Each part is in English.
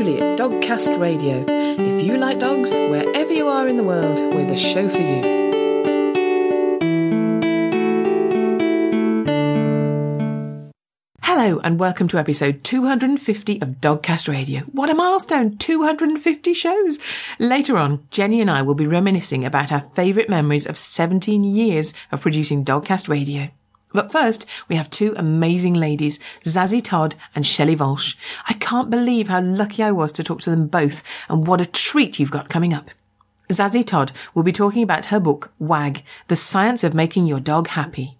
Julie at Dogcast Radio. If you like dogs, wherever you are in the world, we're the show for you. Hello and welcome to episode 250 of Dogcast Radio. What a milestone! 250 shows! Later on, Jenny and I will be reminiscing about our favourite memories of 17 years of producing Dogcast Radio. But first, we have two amazing ladies, Zazie Todd and Shelley Walsh. I can't believe how lucky I was to talk to them both and what a treat you've got coming up. Zazie Todd will be talking about her book, WAG, The Science of Making Your Dog Happy.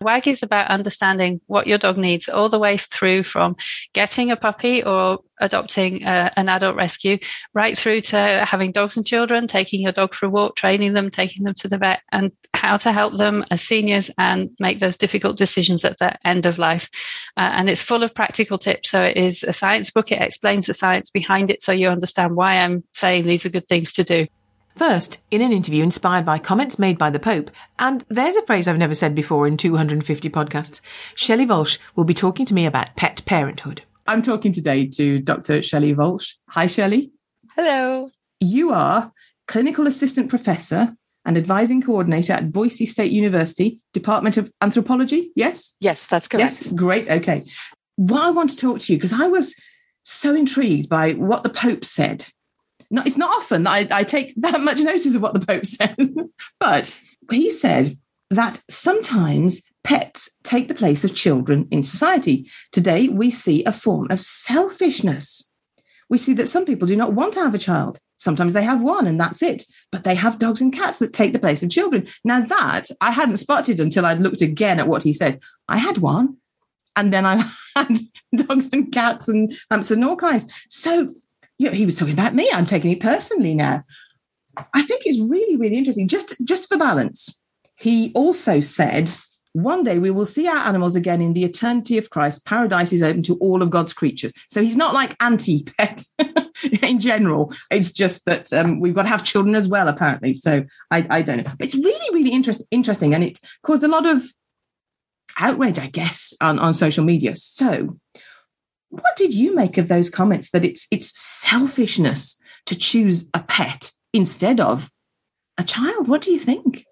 WAG is about understanding what your dog needs all the way through from getting a puppy or adopting a, an adult rescue, right through to having dogs and children, taking your dog for a walk, training them, taking them to the vet, and how to help them as seniors and make those difficult decisions at the end of life. Uh, and it's full of practical tips. So it is a science book. It explains the science behind it so you understand why I'm saying these are good things to do. First, in an interview inspired by comments made by the Pope, and there's a phrase I've never said before in 250 podcasts, Shelley Walsh will be talking to me about pet parenthood. I'm talking today to Dr. Shelley Walsh. Hi, Shelley. Hello. You are clinical assistant professor and advising coordinator at Boise State University, Department of Anthropology. Yes? Yes, that's correct. Yes, great. Okay. What I want to talk to you, because I was so intrigued by what the Pope said it's not often that I, I take that much notice of what the Pope says, but he said that sometimes pets take the place of children in society. Today, we see a form of selfishness. We see that some people do not want to have a child. Sometimes they have one and that's it, but they have dogs and cats that take the place of children. Now, that I hadn't spotted until I'd looked again at what he said. I had one, and then I had dogs and cats and hamsters and all kinds. So you know, he was talking about me. I'm taking it personally now. I think it's really, really interesting. Just, just for balance, he also said, one day we will see our animals again in the eternity of Christ. Paradise is open to all of God's creatures. So he's not like anti pet in general. It's just that um, we've got to have children as well, apparently. So I, I don't know. But it's really, really interest, interesting. And it caused a lot of outrage, I guess, on, on social media. So what did you make of those comments that it's it's selfishness to choose a pet instead of a child? What do you think?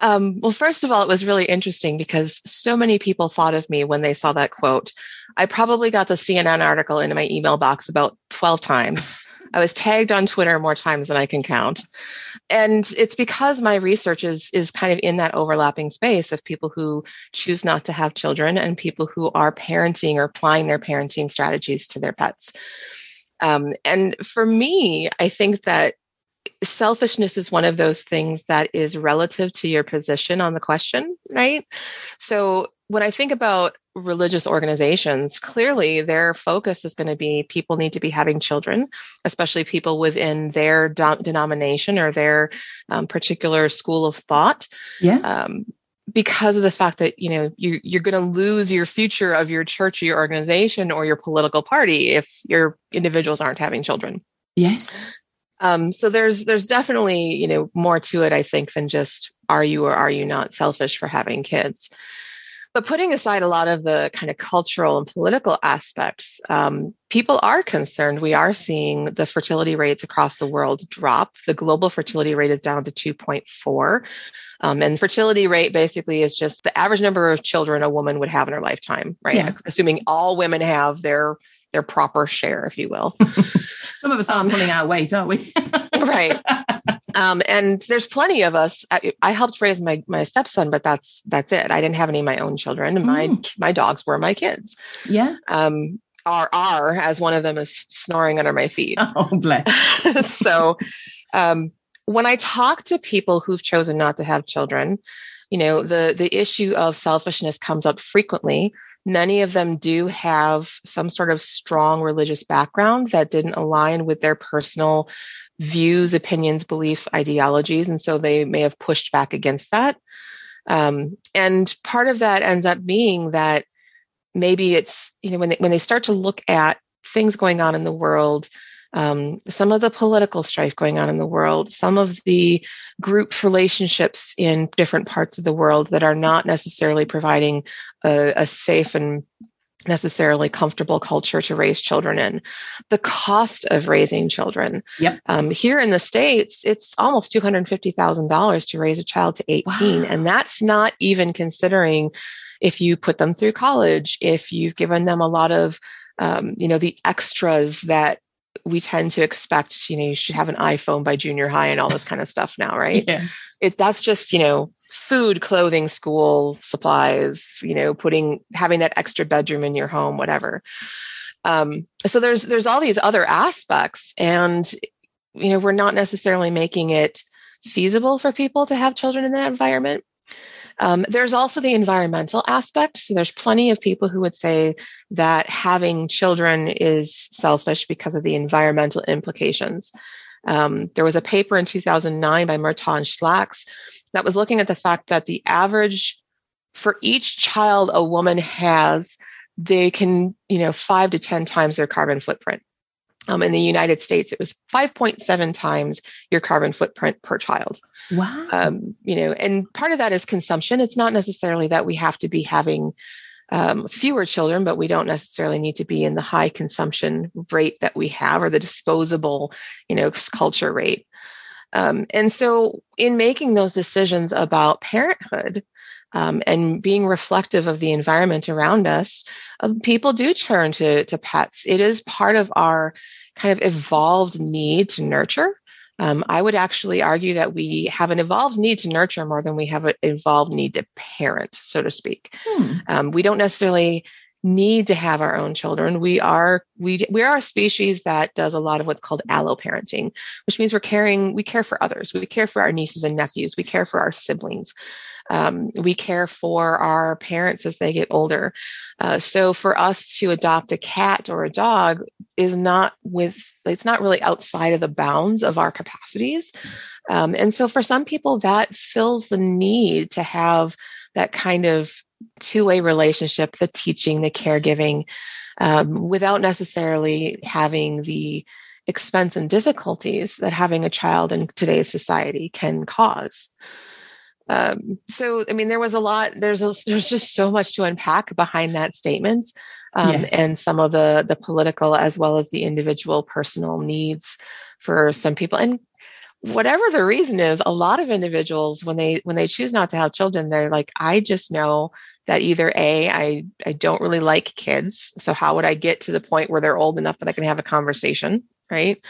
Um, well, first of all, it was really interesting because so many people thought of me when they saw that quote. I probably got the CNN article into my email box about 12 times. I was tagged on Twitter more times than I can count. And it's because my research is, is kind of in that overlapping space of people who choose not to have children and people who are parenting or applying their parenting strategies to their pets. Um, and for me, I think that selfishness is one of those things that is relative to your position on the question, right? So when I think about religious organizations, clearly their focus is going to be people need to be having children, especially people within their denomination or their um, particular school of thought. Yeah. Um, because of the fact that you know you, you're going to lose your future of your church or your organization or your political party if your individuals aren't having children. Yes. Um, so there's there's definitely you know more to it I think than just are you or are you not selfish for having kids. But putting aside a lot of the kind of cultural and political aspects, um, people are concerned. We are seeing the fertility rates across the world drop. The global fertility rate is down to 2.4. Um, and fertility rate basically is just the average number of children a woman would have in her lifetime, right? Yeah. Assuming all women have their their proper share, if you will. Some of us are um, pulling out weight, aren't we? right. Um, and there's plenty of us. I, I, helped raise my my stepson, but that's that's it. I didn't have any of my own children. Mm. My my dogs were my kids. Yeah. Um, are are as one of them is snoring under my feet. Oh bless. so, um, when I talk to people who've chosen not to have children, you know the the issue of selfishness comes up frequently. Many of them do have some sort of strong religious background that didn't align with their personal views, opinions, beliefs, ideologies. And so they may have pushed back against that. Um, and part of that ends up being that maybe it's, you know, when they, when they start to look at things going on in the world, um, some of the political strife going on in the world, some of the group relationships in different parts of the world that are not necessarily providing a, a safe and necessarily comfortable culture to raise children in. The cost of raising children. Yep. Um, here in the States, it's almost $250,000 to raise a child to 18. Wow. And that's not even considering if you put them through college, if you've given them a lot of, um, you know, the extras that we tend to expect, you know, you should have an iPhone by junior high and all this kind of stuff now, right? Yes. It, that's just, you know, food, clothing, school supplies, you know, putting, having that extra bedroom in your home, whatever. Um, so there's, there's all these other aspects and, you know, we're not necessarily making it feasible for people to have children in that environment. Um, there's also the environmental aspect. So there's plenty of people who would say that having children is selfish because of the environmental implications. Um, there was a paper in 2009 by Murtaugh and Schlax that was looking at the fact that the average for each child a woman has, they can, you know, five to 10 times their carbon footprint. Um, in the United States, it was 5.7 times your carbon footprint per child. Wow. Um, you know, and part of that is consumption. It's not necessarily that we have to be having um, fewer children, but we don't necessarily need to be in the high consumption rate that we have or the disposable, you know, culture rate. Um, and so, in making those decisions about parenthood um, and being reflective of the environment around us, uh, people do turn to to pets. It is part of our kind of evolved need to nurture. Um, I would actually argue that we have an evolved need to nurture more than we have an evolved need to parent, so to speak. Hmm. Um, we don't necessarily need to have our own children. We are we we are a species that does a lot of what's called alloparenting, which means we're caring we care for others. We care for our nieces and nephews. We care for our siblings. Um, we care for our parents as they get older. Uh, so for us to adopt a cat or a dog is not with it's not really outside of the bounds of our capacities. Um, and so for some people that fills the need to have that kind of two-way relationship, the teaching, the caregiving, um, without necessarily having the expense and difficulties that having a child in today's society can cause. Um, so, I mean, there was a lot. There's a, there's just so much to unpack behind that statement, um, Yes. and some of the the political as well as the individual personal needs for some people. And whatever the reason is, a lot of individuals when they when they choose not to have children, they're like, I just know that either a I I don't really like kids, so how would I get to the point where they're old enough that I can have a conversation, right?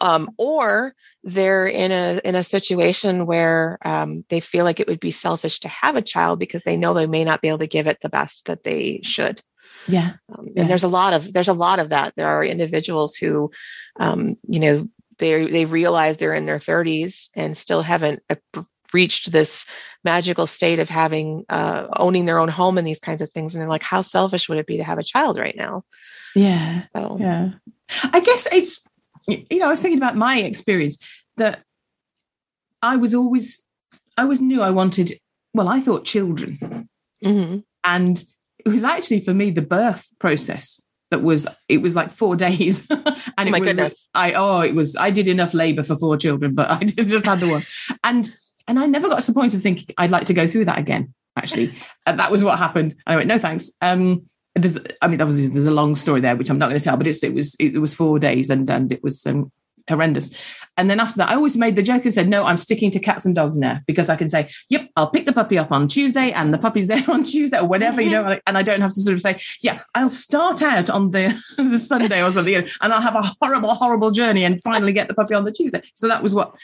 Um, or they're in a in a situation where um, they feel like it would be selfish to have a child because they know they may not be able to give it the best that they should. Yeah. Um, Yeah. And there's a lot of there's a lot of that. There are individuals who, um, you know, they they realize they're in their 30s and still haven't reached this magical state of having uh, owning their own home and these kinds of things. And they're like, how selfish would it be to have a child right now? Yeah. So Yeah. I guess it's, you know, I was thinking about my experience that I was always, I always knew I wanted, well, I thought children. mhm. And it was actually for me the birth process that was, it was like four days. and Oh it was, goodness. I, oh, it was, I did enough labor for four children, but I just had the one. And, and I never got to the point of thinking I'd like to go through that again, actually. And that was what happened. And I went, no, thanks. Um, there's, I mean, that was there's a long story there, which I'm not going to tell, but it's it was it, was four days and and it was um, horrendous. And then after that, I always made the joke and said, no, I'm sticking to cats and dogs now because I can say, yep, I'll pick the puppy up on Tuesday and the puppy's there on Tuesday or whatever, you know, and I don't have to sort of say, yeah, I'll start out on the the Sunday or something, and I'll have a horrible, horrible journey and finally get the puppy on the Tuesday. So that was what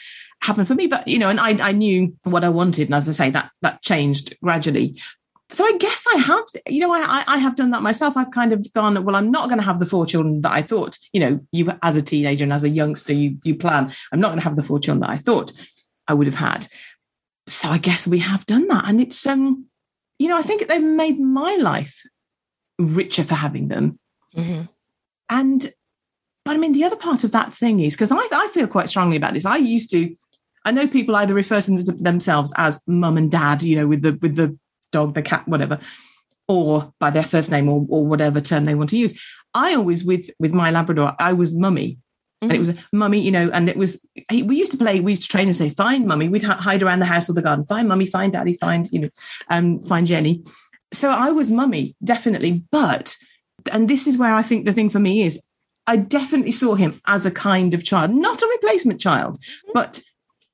happened for me. But you know, and I I knew what I wanted, and as I say, that that changed gradually so I guess I have, you know, I, I have done that myself. I've kind of gone, well, I'm not going to have the four children that I thought, you know, you as a teenager and as a youngster, you you plan. I'm not going to have the four children that I thought I would have had. So I guess we have done that, and it's um, you know, I think they've made my life richer for having them. Mhm. And but I mean, the other part of that thing is because I I feel quite strongly about this. I used to. I know people either refer to them- themselves as mum and dad, you know, with the with the dog, the cat, whatever, or by their first name or, or whatever term they want to use. I always with with my Labrador, I was mummy. And it was mummy, you know, and it was, we used to play, we used to train and say, find mummy. We'd hi- hide around the house or the garden, find mummy, find daddy, find, you know, um, find Jenny. So I was mummy, definitely. But and this is where I think the thing for me is I definitely saw him as a kind of child, not a replacement child, mm-hmm. but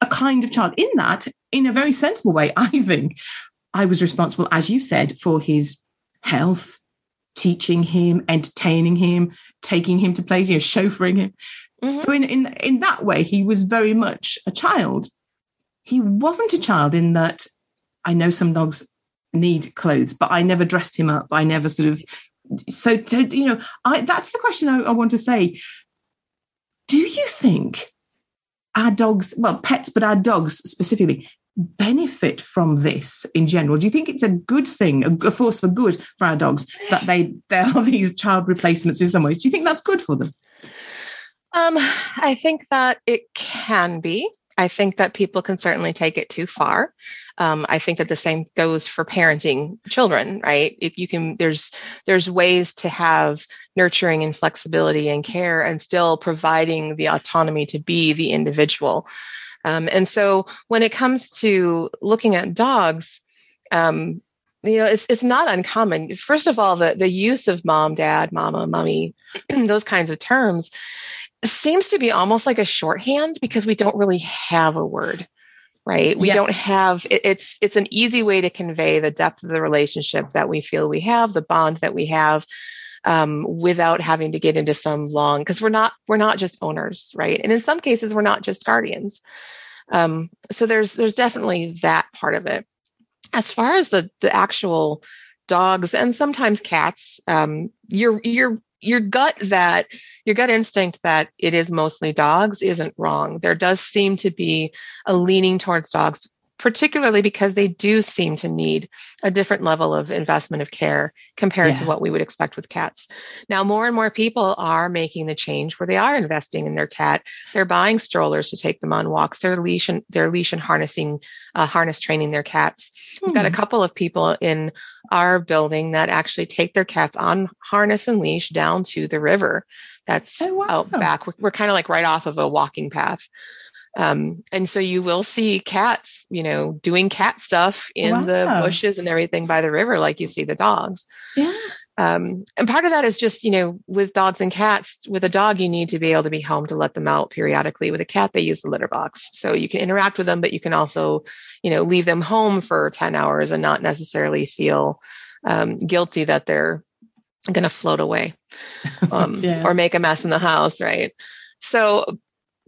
a kind of child. In that, in a very sensible way, I think I was responsible, as you said, for his health, teaching him, entertaining him, taking him to places, you know, chauffeuring him. Mm-hmm. So in, in in that way, he was very much a child. He wasn't a child in that I know some dogs need clothes, but I never dressed him up. I never sort of so to, you know, I that's the question I, I want to say. Do you think our dogs, well, pets, but our dogs specifically, benefit from this in general? Do you think it's a good thing, a force for good for our dogs that they there are these child replacements in some ways? Do you think that's good for them? Um, I think that it can be. I think that people can certainly take it too far. Um, I think that the same goes for parenting children, right? If you can, there's there's ways to have nurturing and flexibility and care, and still providing the autonomy to be the individual. Um, and so, when it comes to looking at dogs, um, you know, it's it's not uncommon. First of all, the the use of mom, dad, mama, mummy, those kinds of terms seems to be almost like a shorthand because we don't really have a word right we yeah. don't have it, it's it's an easy way to convey the depth of the relationship that we feel we have the bond that we have um, without having to get into some long because we're not we're not just owners right? And in some cases we're not just guardians. Um, so there's there's definitely that part of it. As far as the the actual dogs and sometimes cats um, you're you're your gut that your gut instinct that it is mostly dogs isn't wrong. There does seem to be a leaning towards dogs particularly because they do seem to need a different level of investment of care compared yeah. to what we would expect with cats. Now, more and more people are making the change where they are investing in their cat. They're buying strollers to take them on walks. They're leash and they're leash and harnessing, uh, harness training their cats. Hmm. We've got a hmm. couple of people in our building that actually take their cats on harness and leash down to the river. That's oh, wow. out back. We're, we're kind of like right off of a walking path. Um, and so you will see cats, you know, doing cat stuff in wow. the bushes and everything by the river, like you see the dogs. Yeah. Um, and part of that is just, you know, with dogs and cats, with a dog, you need to be able to be home to let them out periodically. With a cat, they use the litter box. So you can interact with them, but you can also, you know, leave them home for 10 hours and not necessarily feel um, guilty that they're going to float away um, yeah. or make a mess in the house, right? So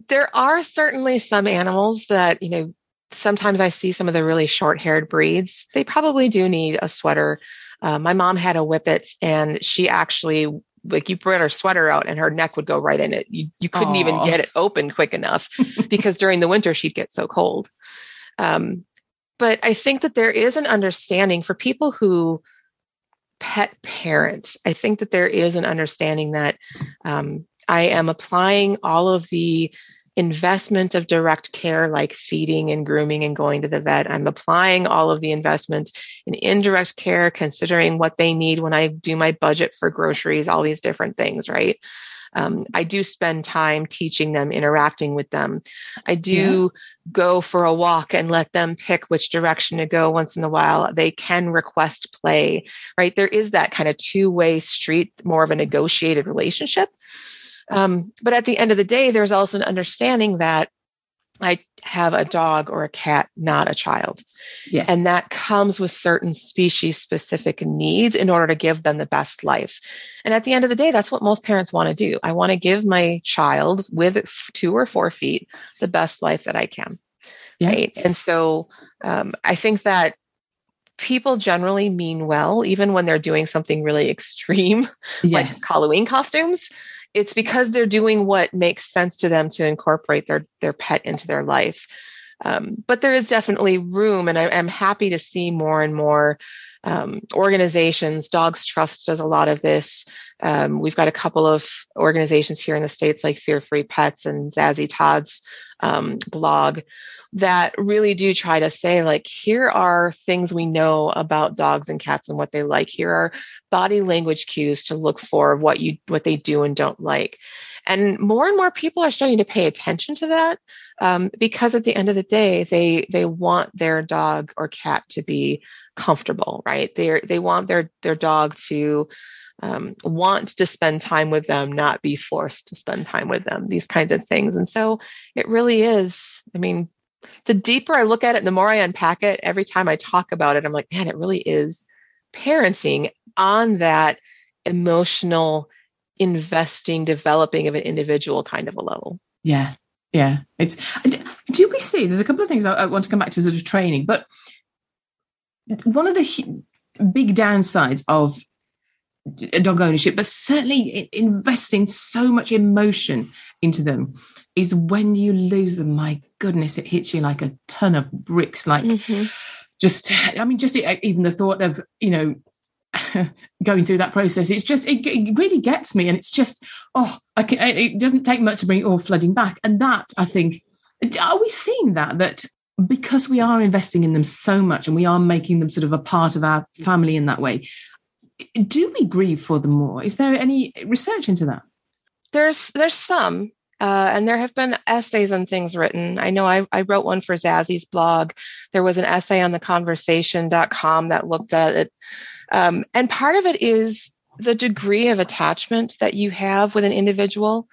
there are certainly some animals that, you know, sometimes I see some of the really short haired breeds. They probably do need a sweater. Uh, my mom had a whippet and she actually like you brought her sweater out and her neck would go right in it. You, you couldn't Aww. even get it open quick enough because during the winter she'd get so cold. Um, but I think that there is an understanding for people who pet parents. I think that there is an understanding that um, I am applying all of the investment of direct care like feeding and grooming and going to the vet. I'm applying all of the investment in indirect care, considering what they need when I do my budget for groceries, all these different things, right? Um, I do spend time teaching them, interacting with them. I do yeah. go for a walk and let them pick which direction to go once in a while. They can request play, right? There is that kind of two way street, more of a negotiated relationship. Um, but at the end of the day, there's also an understanding that I have a dog or a cat, not a child. Yes. And that comes with certain species specific needs in order to give them the best life. And at the end of the day, that's what most parents want to do. I want to give my child with two or four feet the best life that I can. Yeah. Right. And so um, I think that people generally mean well, even when they're doing something really extreme, yes. like Halloween costumes it's because they're doing what makes sense to them to incorporate their their pet into their life. Um, but there is definitely room, and I, am happy to see more and more um, organizations. Dogs Trust does a lot of this. Um, we've got a couple of organizations here in the states, like Fear Free Pets and Zazie Todd's um, blog, that really do try to say, like, here are things we know about dogs and cats and what they like. Here are body language cues to look for what you what they do and don't like. And more and more people are starting to pay attention to that um, because at the end of the day, they they want their dog or cat to be comfortable, right? They they want their their dog to um, want to spend time with them, not be forced to spend time with them, these kinds of things. And so it really is, I mean, the deeper I look at it, the more I unpack it, every time I talk about it, I'm like, man, it really is parenting on that emotional investing, developing of an individual kind of a level. Yeah. Yeah. It's do we see there's a couple of things I, I want to come back to sort of training, but one of the big downsides of dog ownership, but certainly investing so much emotion into them is when you lose them. My goodness, it hits you like a ton of bricks. Like mm-hmm. just, I mean, just even the thought of you know going through that process, it's just it, it, really gets me, and it's just oh, I can, it doesn't take much to bring it all flooding back, and that I think are we seeing that that because we are investing in them so much and we are making them sort of a part of our family in that way do we grieve for them more is there any research into that there's there's some uh, and there have been essays and things written. I know I, I wrote one for Zazie's blog. There was an essay on the conversation.com that looked at it. Um, and part of it is the degree of attachment that you have with an individual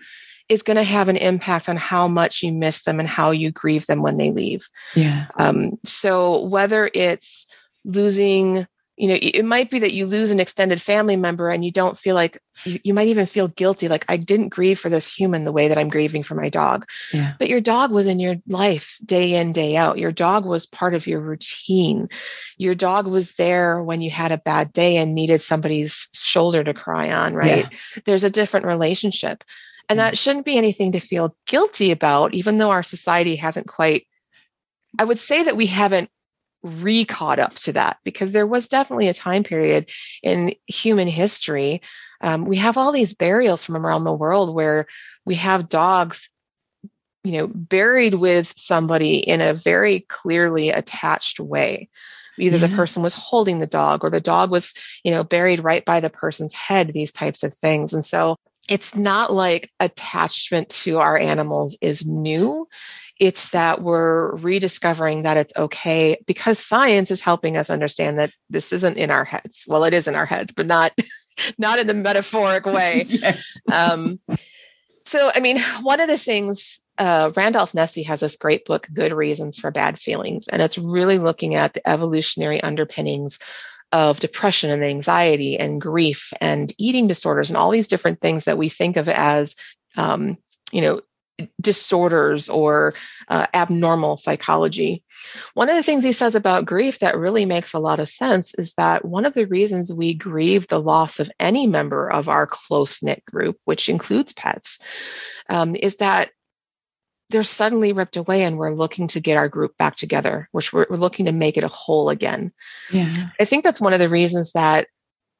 is going to have an impact on how much you miss them and how you grieve them when they leave. Yeah. Um, so whether it's losing you know it might be that you lose an extended family member and you don't feel like you, you, might even feel guilty like i didn't grieve for this human the way that i'm grieving for my dog. Yeah. but your dog was in your life day in day out. Your dog was part of your routine. Your dog was there when you had a bad day and needed somebody's shoulder to cry on right? Yeah. there's a different relationship. And that mm. shouldn't be anything to feel guilty about even though our society hasn't quite i would say that we haven't re caught up to that because there was definitely a time period in human history. Um, we have all these burials from around the world where we have dogs, you know, buried with somebody in a very clearly attached way. Either yeah. the person was holding the dog or the dog was, you know, buried right by the person's head, these types of things. And so it's not like attachment to our animals is new. It's that we're rediscovering that it's okay because science is helping us understand that this isn't in our heads. Well, it is in our heads, but not not in the metaphoric way. yes. Um, so, I mean, one of the things uh, Randolph Nesse has this great book, Good Reasons for Bad Feelings, and it's really looking at the evolutionary underpinnings of depression and anxiety and grief and eating disorders and all these different things that we think of as um, you know disorders or uh, abnormal psychology. One of the things he says about grief that really makes a lot of sense is that one of the reasons we grieve the loss of any member of our close knit group, which includes pets, um, is that they're suddenly ripped away and we're looking to get our group back together, which we're, we're looking to make it a whole again. Yeah. I think that's one of the reasons that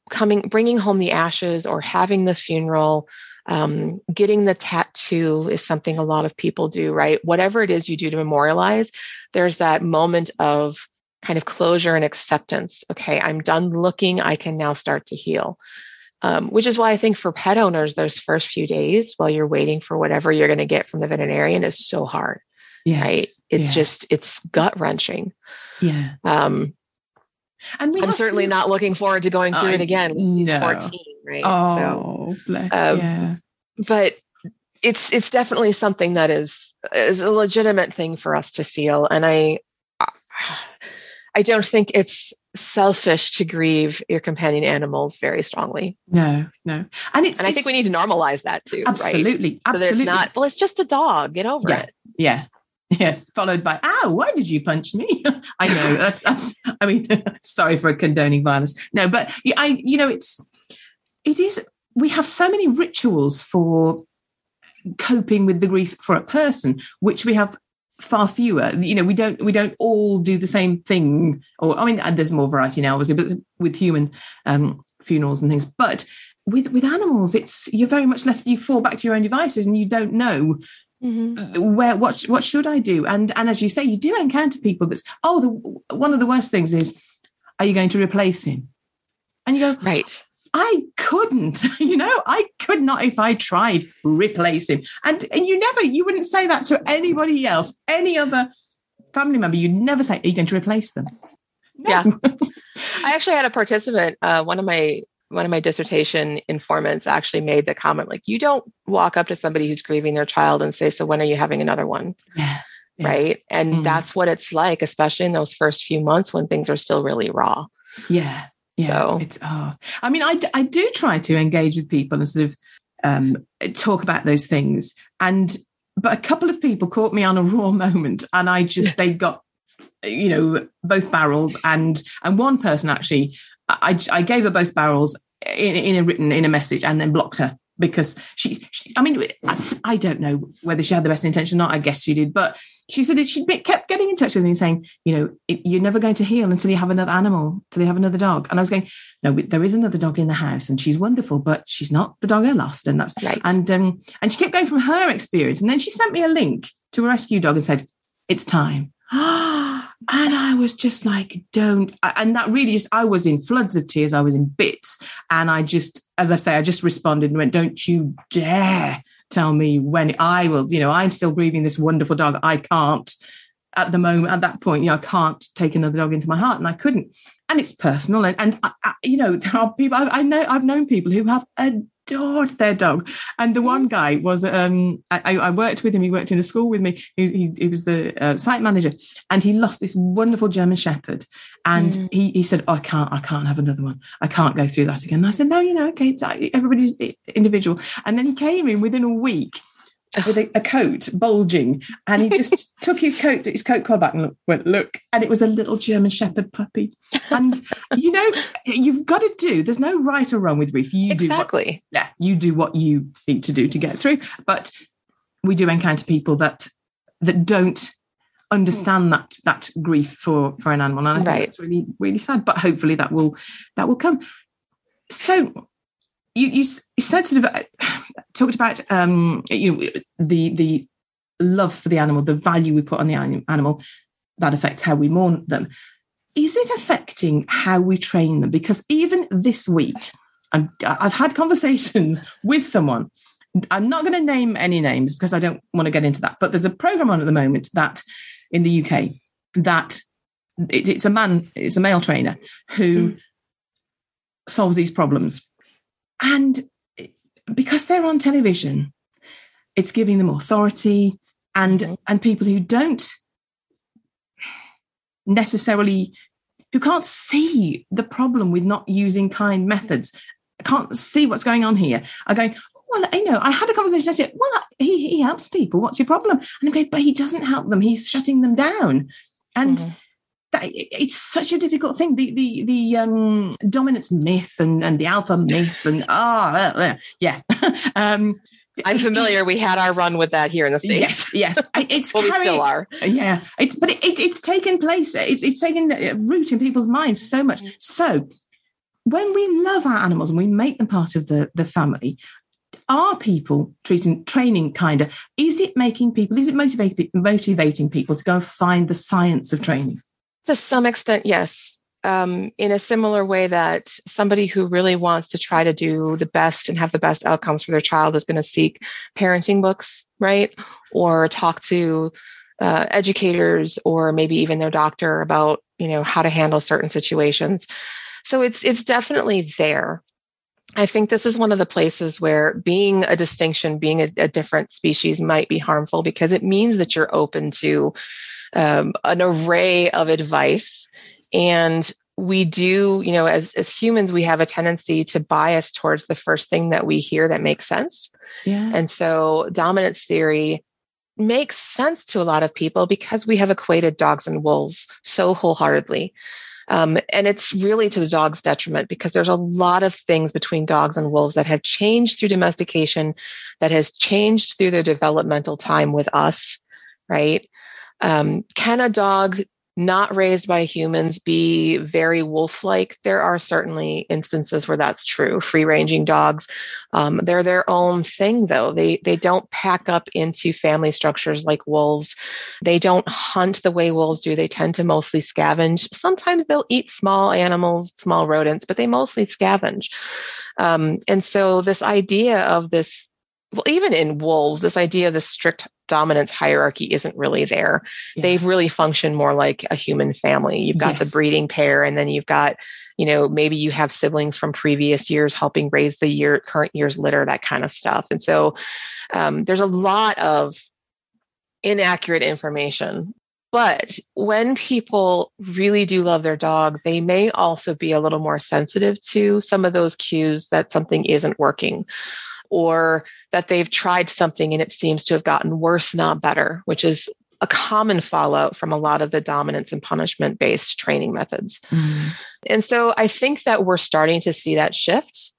coming, bringing home the ashes or having the funeral um, getting the tattoo is something a lot of people do, right? Whatever it is you do to memorialize, there's that moment of kind of closure and acceptance. Okay, I'm done looking. I can now start to heal. Um, which is why I think for pet owners, those first few days while you're waiting for whatever you're going to get from the veterinarian is so hard. Yes. Right. It's yeah. just, it's gut wrenching. Yeah. Um, and I'm certainly to... not looking forward to going through uh, it again. She's no. 14 right? Oh, so, bless. Um, yeah. But it's it's definitely something that is is a legitimate thing for us to feel, and I I don't think it's selfish to grieve your companion animals very strongly. No, no, and it's and I think we need to normalize that too. Absolutely, right? absolutely. So it's not well. It's just a dog. Get over yeah, it. Yeah, Yes, followed by, "Ow! Why did you punch me?" I know that's that's. I mean, sorry for condoning violence. No, but I, you know, it's it is we have so many rituals for coping with the grief for a person which we have far fewer you know we don't we don't all do the same thing or i mean there's more variety now obviously but with human um, funerals and things but with with animals it's you're very much left you fall back to your own devices and you don't know Mm-hmm. where what what should I do? And and as you say, you do encounter people that's oh the one of the worst things is are you going to replace him? And you go right. I couldn't, you know, I could not if I tried replace him. And and you never, you wouldn't say that to anybody else, any other family member. You'd never say, "Are you going to replace them?" No. Yeah, I actually had a participant. Uh, one of my one of my dissertation informants actually made the comment like, you don't walk up to somebody who's grieving their child and say, So when are you having another one? Yeah. yeah. Right. And Mm. that's what it's like, especially in those first few months when things are still really raw. Yeah. Yeah. So- It's oh. I mean, I, I do try to engage with people and sort of um, talk about those things. And but a couple of people caught me on a raw moment, and I just they got you know both barrels and and one person actually I I gave her both barrels in, in a written in a message and then blocked her because she, she I mean I, I don't know whether she had the best intention or not. I guess she did but she said she kept getting in touch with me saying you know it, you're never going to heal until you have another animal until you have another dog. And I was going no there is another dog in the house and she's wonderful but she's not the dog I lost. And that's Right. and um and she kept going from her experience. And then she sent me a link to a rescue dog and said it's time and I was just like, don't. And that really just, I was in floods of tears. I was in bits. And I just, as I say, I just responded and went, don't you dare tell me when I will, you know, I'm still grieving this wonderful dog. I can't at the moment, at that point, you know, I can't take another dog into my heart. And I couldn't. And it's personal. And, and I, I, you know, there are people, I, I know, I've known people who have adored their dog. And the one guy was, um, I, I worked with him. He worked in a school with me. He, he, he was the uh, site manager, and he lost this wonderful German Shepherd. And Mm. he, he said, oh, "I can't, I can't have another one. I can't go through that again." And I said, "No, you know, okay, it's, uh, everybody's individual." And then he came in within a week with a, a coat bulging, and he just took his coat, his coat collar back, and look, went, "Look!" And it was a little German Shepherd puppy. And you know, you've got to do. There's no right or wrong with grief. You do what exactly. yeah, you do what you need to do to get through. But we do encounter people that that don't understand that that grief for for an animal, and I think Right. that's really really sad. But hopefully that will that will come. So you you, you said sort of uh, talked about um you know, the the love for the animal, the value we put on the animal that affects how we mourn them. Is it affecting how we train them? Because even this week, I'm, I've had conversations with someone. I'm not going to name any names because I don't want to get into that. But there's a program on at the moment that in the UK that it, it's a man, it's a male trainer who solves these problems, and because they're on television, it's giving them authority, and Mhm. and people who don't necessarily who can't see the problem with not using kind methods, can't see what's going on here, are going, well, you know, I had a conversation yesterday. Well, he, he helps people. What's your problem? And I'm going, but he doesn't help them. He's shutting them down. And Mhm. That, it's such a difficult thing. The the the um, dominance myth and, and the alpha myth and ah uh, uh, yeah. um, I'm familiar. We had our run with that here in the States. Yes, yes. It's well, we still are. yeah it's but it, it, it's taken place it's, it's taken root in people's minds so much so when we love our animals and we make them part of the the family are people treating training kind of is it making people is it motivating motivating people to go and find the science of training To some extent, yes. Um, in a similar way that somebody who really wants to try to do the best and have the best outcomes for their child is going to seek parenting books, right? Or talk to uh, educators or maybe even their doctor about, you know, how to handle certain situations. So it's it's definitely there. I think this is one of the places where being a distinction, being a, a different species might be harmful because it means that you're open to um, an array of advice. And we do, you know, as, as humans, we have a tendency to bias towards the first thing that we hear that makes sense. yeah And so dominance theory makes sense to a lot of people because we have equated dogs and wolves so wholeheartedly. Um, and it's really to the dog's detriment because there's a lot of things between dogs and wolves that have changed through domestication, that has changed through their developmental time with us, right? Um, can a dog not raised by humans be very wolf-like? There are certainly instances where that's true. Free-ranging dogs, um, they're their own thing, though. They they don't pack up into family structures like wolves. They don't hunt the way wolves do. They tend to mostly scavenge. Sometimes they'll eat small animals, small rodents, but they mostly scavenge. Um, and so this idea of this well, even in wolves, this idea of the strict dominance hierarchy isn't really there. Yeah. They really function more like a human family. You've got yes. the breeding pair, and then you've got, you know, maybe you have siblings from previous years helping raise the year current year's litter, that kind of stuff. And so um, there's a lot of inaccurate information. But when people really do love their dog, they may also be a little more sensitive to some of those cues that something isn't working or that they've tried something and it seems to have gotten worse, not better, which is a common fallout from a lot of the dominance and punishment based training methods. Mm. And so I think that we're starting to see that shift.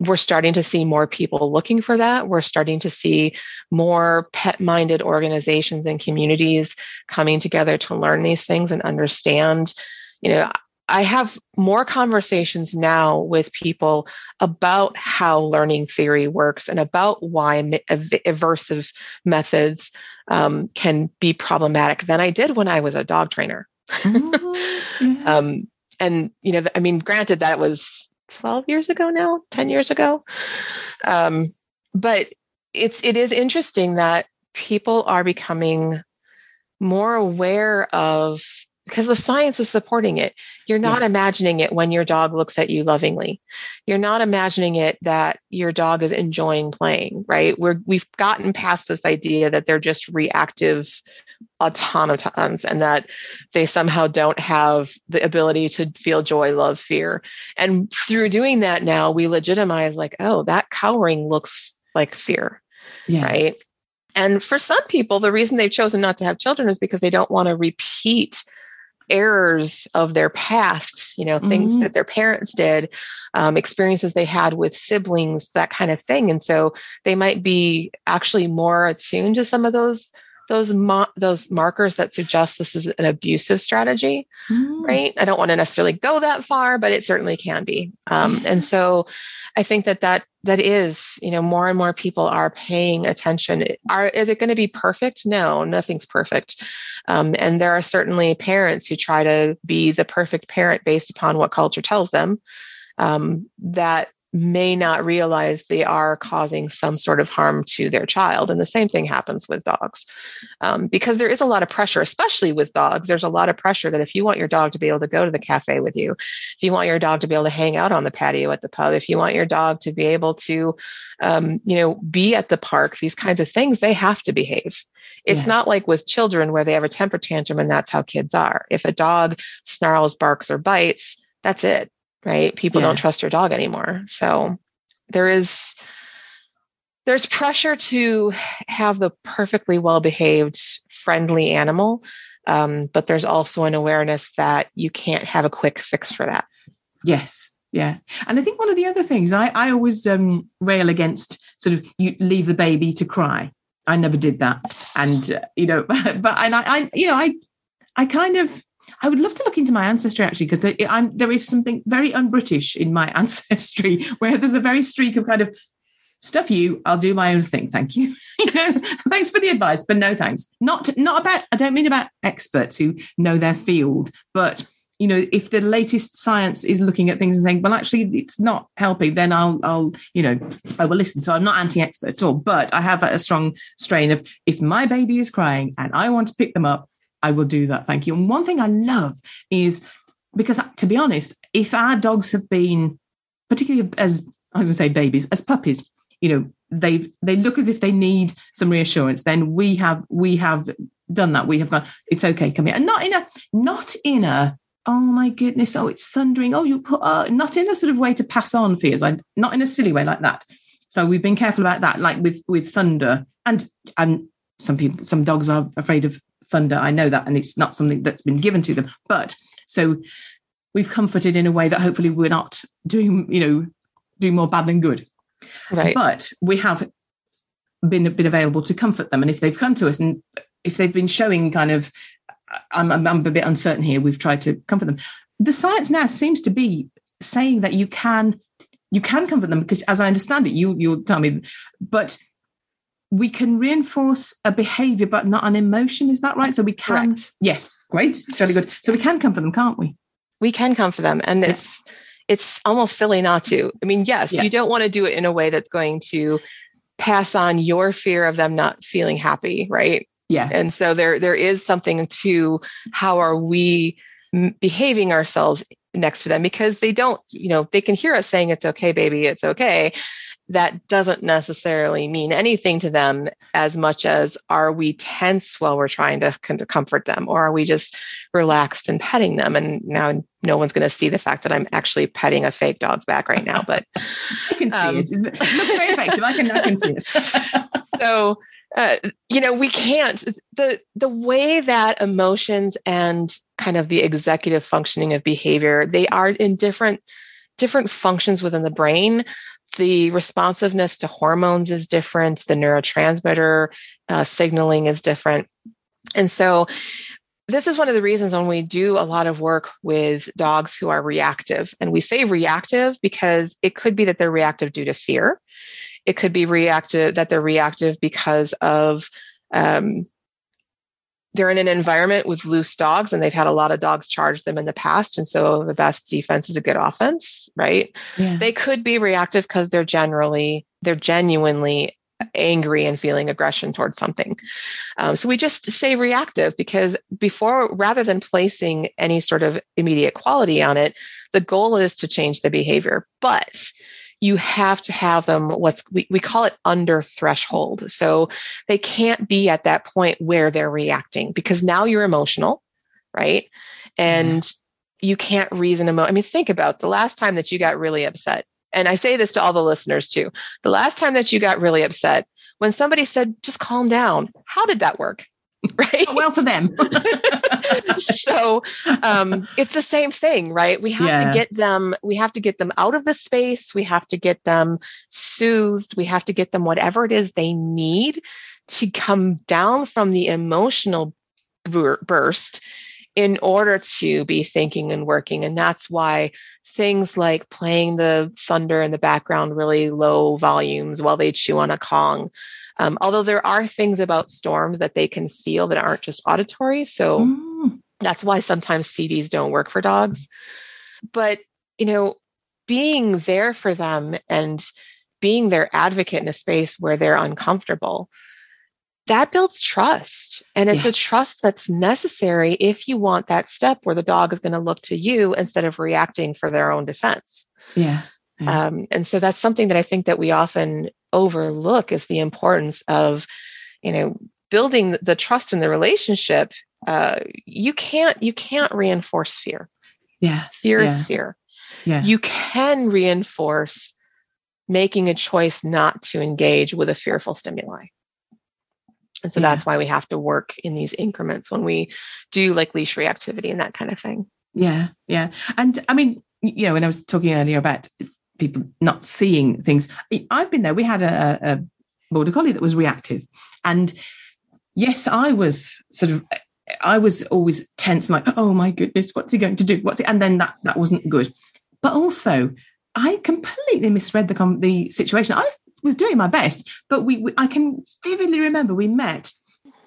We're starting to see more people looking for that. We're starting to see more pet minded organizations and communities coming together to learn these things and understand. You know, I have more conversations now with people about how learning theory works and about why aversive methods um, can be problematic than I did when I was a dog trainer. Mm-hmm. um, and, you know, I mean, granted, that was 12 years ago now, 10 years ago. Um, but it's, it is interesting that people are becoming more aware of because the science is supporting it. You're not yes. imagining it when your dog looks at you lovingly. You're not imagining it that your dog is enjoying playing, right? We're, we've gotten past this idea that they're just reactive automatons and that they somehow don't have the ability to feel joy, love, fear. And through doing that now, we legitimize like, oh, that cowering looks like fear, yeah. right? And for some people, the reason they've chosen not to have children is because they don't want to repeat errors of their past, you know, things mm-hmm. that their parents did, um, experiences they had with siblings, that kind of thing. And so they might be actually more attuned to some of those those mo- those markers that suggest this is an abusive strategy, mm. right? I don't want to necessarily go that far, but it certainly can be. Um, and so, I think that that that is, you know, more and more people are paying attention. Are is it going to be perfect? No, nothing's perfect. Um, and there are certainly parents who try to be the perfect parent based upon what culture tells them. Um, that may not realize they are causing some sort of harm to their child. And the same thing happens with dogs. Um, because there is a lot of pressure, especially with dogs. There's a lot of pressure that if you want your dog to be able to go to the cafe with you, if you want your dog to be able to hang out on the patio at the pub, if you want your dog to be able to, um, you know, be at the park, these kinds of things, they have to behave. It's yeah. not like with children where they have a temper tantrum and that's how kids are. If a dog snarls, barks, or bites, that's it right? People yeah. don't trust your dog anymore. So there is there's pressure to have the perfectly well behaved, friendly animal, um, but there's also an awareness that you can't have a quick fix for that. Yes, yeah, and I think one of the other things I I always um, rail against sort of you leave the baby to cry. I never did that, and uh, you know, but, but and I, I you know I I kind of I would love to look into my ancestry actually, because there, is something very un-British in my ancestry, where there's a very streak of kind of stuff you. I'll do my own thing, thank you. thanks for the advice, but no thanks. Not not about. I don't mean about experts who know their field, but you know, if the latest science is looking at things and saying, well, actually, it's not helping, then I'll, I'll, you know, I will listen. So I'm not anti-expert at all, but I have a strong strain of if my baby is crying and I want to pick them up, I will do that. Thank you. And one thing I love is because, to be honest, if our dogs have been, particularly as I was going to say, babies, as puppies, you know, they they look as if they need some reassurance. Then we have we have done that. We have gone. It's okay. Come here, and not in a not in a oh my goodness, oh it's thundering. Oh you put uh, not in a sort of way to pass on fears. I not in a silly way like that. So we've been careful about that, like with with thunder and and some people some dogs are afraid of thunder. I know that, and it's not something that's been given to them. But so we've comforted in a way that hopefully we're not doing, you know, doing more bad than good. Right. But we have been been available to comfort them, and if they've come to us and if they've been showing kind of, I'm, I'm, I'm a bit uncertain here. We've tried to comfort them. The science now seems to be saying that you can you can comfort them because, as I understand it, you you'll tell me, but we can reinforce a behavior but not an emotion is that right so we can Correct. yes great jolly good so we can come for them can't we we can come for them and yeah. it's it's almost silly not to i mean yes yeah. you don't want to do it in a way that's going to pass on your fear of them not feeling happy, right? Yeah. And so there there is something to how are we behaving ourselves next to them because they don't, you know, they can hear us saying it's okay baby, it's okay. That doesn't necessarily mean anything to them as much as are we tense while we're trying to, comfort them? Or are we just relaxed and petting them? And now no one's going to see the fact that I'm actually petting a fake dog's back right now but I can see um, it. it looks very effective I can I can see it. So uh, you know we can't the the way that emotions and kind of the executive functioning of behavior they are in different different functions within the brain the responsiveness to hormones is different the neurotransmitter uh, signaling is different. And so this is one of the reasons when we do a lot of work with dogs who are reactive and we say reactive because it could be that they're reactive due to fear. It could be reactive that they're reactive because of um, they're in an environment with loose dogs and they've had a lot of dogs charge them in the past. And so the best defense is a good offense, right? Yeah. They could be reactive because they're generally, they're genuinely angry and feeling aggression towards something. Um, so we just say reactive because before, rather than placing any sort of immediate quality on it, the goal is to change the behavior. But you have to have them what's we, we call it under threshold. So they can't be at that point where they're reacting because now you're emotional, right? And mm. you can't reason emo. I mean, think about the last time that you got really upset. And I say this to all the listeners too. The last time that you got really upset, when somebody said, just calm down, how did that work? right? Oh, well, for them. so um, it's the same thing, right? We have yeah. to get them. We have to get them out of the space. We have to get them soothed. We have to get them whatever it is they need to come down from the emotional burst in order to be thinking and working. And that's why things like playing the thunder in the background really low volumes while they chew on a Kong um, although there are things about storms that they can feel that aren't just auditory. So mm. that's why sometimes CDs don't work for dogs. But, you know, being there for them and being their advocate in a space where they're uncomfortable, that builds trust. And it's yes. a trust that's necessary if you want that step where the dog is going to look to you instead of reacting for their own defense. Yeah. yeah. Um, and so that's something that I think that we often overlook is the importance of, you know, building the trust in the relationship. Uh, you can't you can't reinforce fear. Yeah, fear yeah. is fear. Yeah, you can reinforce making a choice not to engage with a fearful stimuli. And so yeah. that's why we have to work in these increments when we do like leash reactivity and that kind of thing. Yeah, yeah. And I mean, you know, when I was talking earlier about people not seeing things. I've been there. We had a, a border collie that was reactive, and yes, I was sort of. I was always tense, like, oh my goodness, what's he going to do? What's? And then that that wasn't good. But also, I completely misread the the situation. I was doing my best, but we, we I can vividly remember we met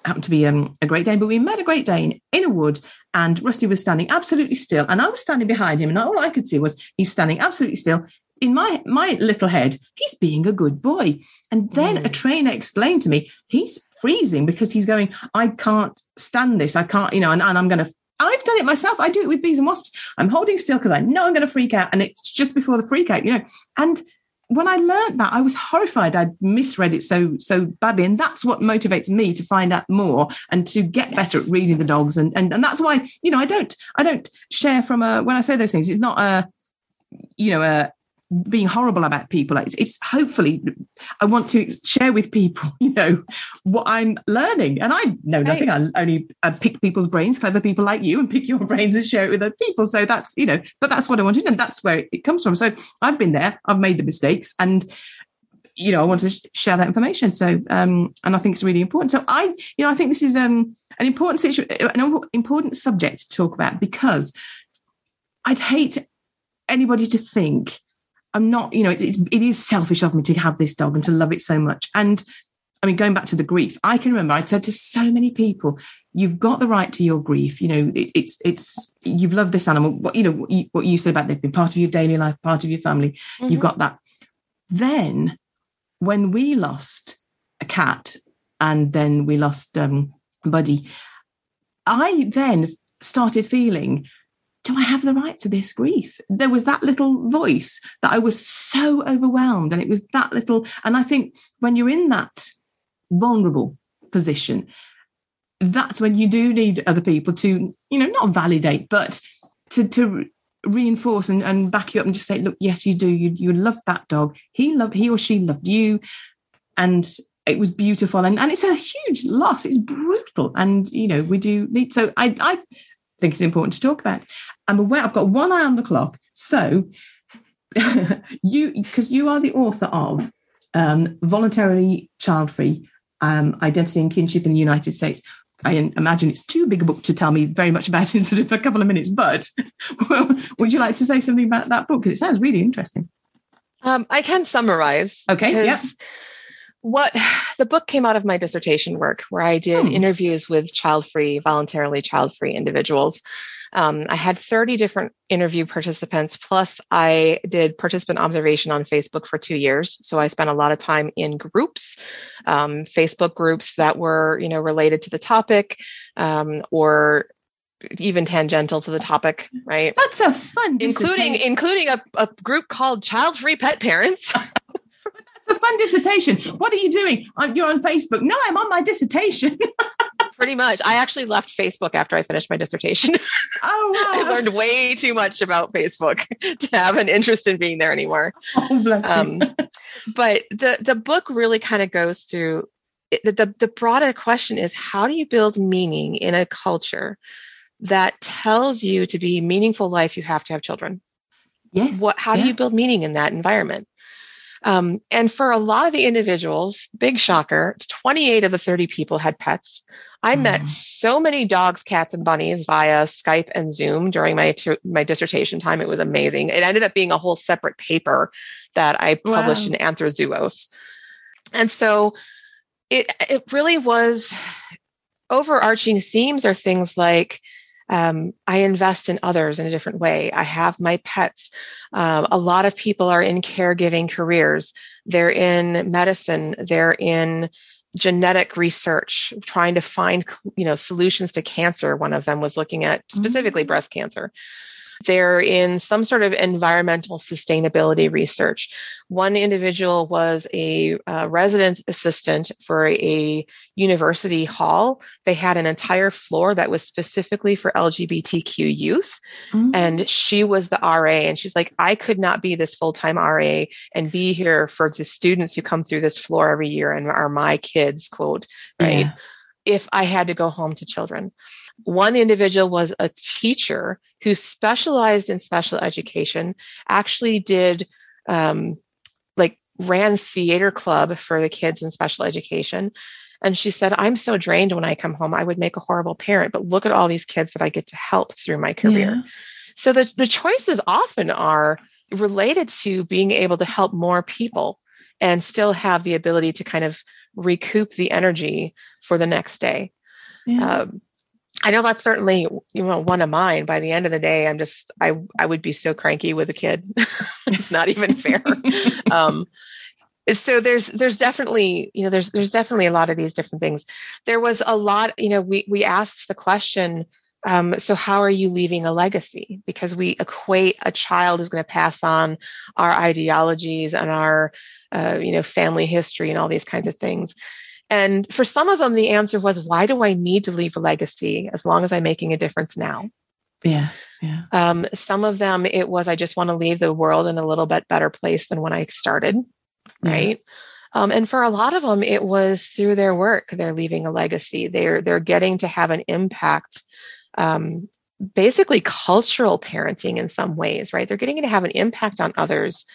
happened to be um, a Great Dane, but we met a Great Dane in a wood, and Rusty was standing absolutely still, and I was standing behind him, and all I could see was he's standing absolutely still in my my little head, he's being a good boy. And then mm. a trainer explained to me he's freezing because he's going, I can't stand this. I can't, you know, and, and I'm going to. I've done it myself. I do it with bees and wasps. I'm holding still because I know I'm going to freak out, and it's just before the freak out, you know. And when I learned that, I was horrified. I'd misread it so so badly, and that's what motivates me to find out more and to get yes. better at reading the dogs. And and and that's why you know I don't I don't share from a when I say those things. It's not a you know a being horrible about people. It's, it's, hopefully I want to share with people, you know, what I'm learning. And I know nothing. I, I only I pick people's brains, clever people like you, and pick your brains and share it with other people. So that's you know, but that's what I wanted, and that's where it comes from. So I've been there. I've made the mistakes, and you know, I want to share that information. So, um, and I think it's really important. So I, you know, I think this is um an important situation, an important subject to talk about because I'd hate anybody to think I'm not, you know, it's, it is selfish of me to have this dog and to love it so much. And I mean, going back to the grief, I can remember I'd said to so many people, "You've got the right to your grief. You know, it, it's it's you've loved this animal. What you know, what you, what you said about they've been part of your daily life, part of your family. Mm-hmm. You've got that. Then, when we lost a cat and then we lost um, Buddy, I then started feeling do I have the right to this grief? There was that little voice that I was so overwhelmed, and it was that little. And I think when you're in that vulnerable position, that's when you do need other people to, you know, not validate, but to to reinforce and, and back you up and just say, look, yes, you do. You you love that dog. He loved he or she loved you. And it was beautiful. And, and it's a huge loss. It's brutal. And you know, we do need so I I think it's important to talk about. I'm aware I've got one eye on the clock. So you because you are the author of um, voluntarily child free um, identity and kinship in the United States. I imagine it's too big a book to tell me very much about in sort of a couple of minutes, but would you like to say something about that book? Because it sounds really interesting. Um, I can summarize. Okay. Yeah. What the book came out of my dissertation work, where I did hmm. interviews with child free, voluntarily child free individuals um, I had 30 different interview participants, plus I did participant observation on Facebook for two years. So I spent a lot of time in groups, um, Facebook groups that were, you know, related to the topic um, or even tangential to the topic, right? That's a fun, including including a, a group called Child Free Pet Parents. That's a fun dissertation. What are you doing? You're on Facebook. No, I'm on my dissertation. Pretty much. I actually left Facebook after I finished my dissertation. Oh, wow. I learned way too much about Facebook to have an interest in being there anymore. Oh, bless um, but the, the book really kind of goes through the, the, the broader question is how do you build meaning in a culture that tells you to be meaningful life, you have to have children? Yes. What, how yeah. do you build meaning in that environment? Um, and for a lot of the individuals, big shocker, 28 of the 30 people had pets. I mm. met so many dogs, cats, and bunnies via Skype and Zoom during my my dissertation time. It was amazing. It ended up being a whole separate paper that I published wow. in Anthrozoos. And so it it really was overarching themes are things like um, I invest in others in a different way. I have my pets. Um, a lot of people are in caregiving careers. They're in medicine. They're in genetic research, trying to find you know solutions to cancer. One of them was looking at specifically mm-hmm. breast cancer. They're in some sort of environmental sustainability research. One individual was a uh, resident assistant for a university hall. They had an entire floor that was specifically for LGBTQ youth. Mm-hmm. And she was the RA. And she's like, I could not be this full time RA and be here for the students who come through this floor every year and are my kids, quote, right? Yeah. If I had to go home to children. One individual was a teacher who specialized in special education, actually did um, like ran theater club for the kids in special education. And she said, I'm so drained when I come home. I would make a horrible parent, but look at all these kids that I get to help through my career. Yeah. So the, the choices often are related to being able to help more people and still have the ability to kind of recoup the energy for the next day. Yeah. Um, I know that's certainly you know one of mine. By the end of the day, I'm just I I would be so cranky with a kid. it's not even fair. um, so there's there's definitely you know there's there's definitely a lot of these different things. There was a lot you know we we asked the question. Um, so how are you leaving a legacy? Because we equate a child is going to pass on our ideologies and our uh, you know family history and all these kinds of things. And for some of them, the answer was, why do I need to leave a legacy as long as I'm making a difference now? Yeah. Yeah. Um, some of them, it was, I just want to leave the world in a little bit better place than when I started. Right. Um, and for a lot of them, it was through their work. They're leaving a legacy. They're, they're getting to have an impact, um, basically cultural parenting in some ways, right? They're getting to have an impact on others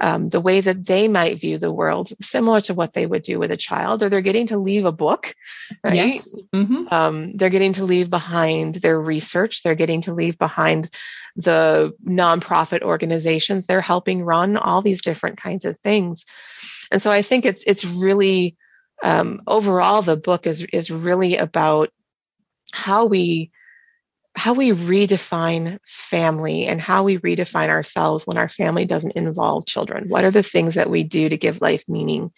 um, the way that they might view the world, similar to what they would do with a child, or they're getting to leave a book, right? Yes. Mm-hmm. Um, they're getting to leave behind their research. They're getting to leave behind the nonprofit organizations they're helping run, all these different kinds of things. And so I think it's it's really um, overall the book is is really about how we how we redefine family and how we redefine ourselves when our family doesn't involve children. What are the things that we do to give life meaning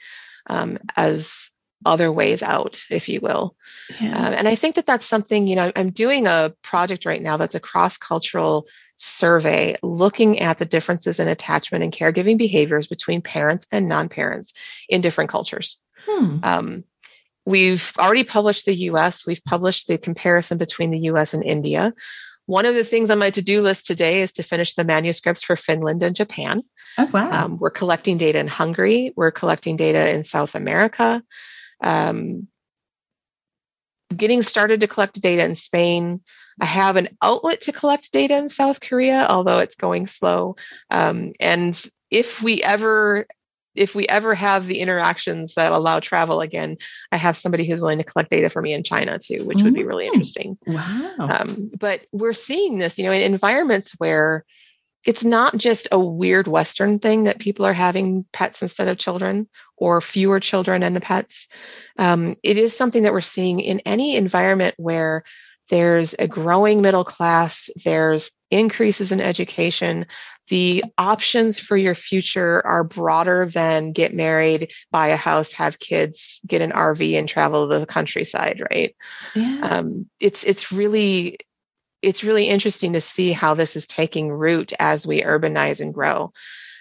um, as other ways out, if you will? Yeah. Um, and I think that that's something, you know, I'm doing a project right now that's a cross cultural survey looking at the differences in attachment and caregiving behaviors between parents and non parents in different cultures. Hmm. Um, We've already published the US. We've published the comparison between the US and India. One of the things on my to do list today is to finish the manuscripts for Finland and Japan. Oh, wow. Um, we're collecting data in Hungary. We're collecting data in South America. Um, getting started to collect data in Spain. I have an outlet to collect data in South Korea, although it's going slow. Um, and if we ever if we ever have the interactions that allow travel again, I have somebody who's willing to collect data for me in China too, which would be really mm. interesting. Wow. Um, but we're seeing this, you know, in environments where it's not just a weird Western thing that people are having pets instead of children or fewer children and the pets. Um, it is something that we're seeing in any environment where there's a growing middle class, there's increases in education, the options for your future are broader than get married, buy a house, have kids, get an RV and travel to the countryside, right? Yeah. Um, it's, it's really, it's really interesting to see how this is taking root as we urbanize and grow.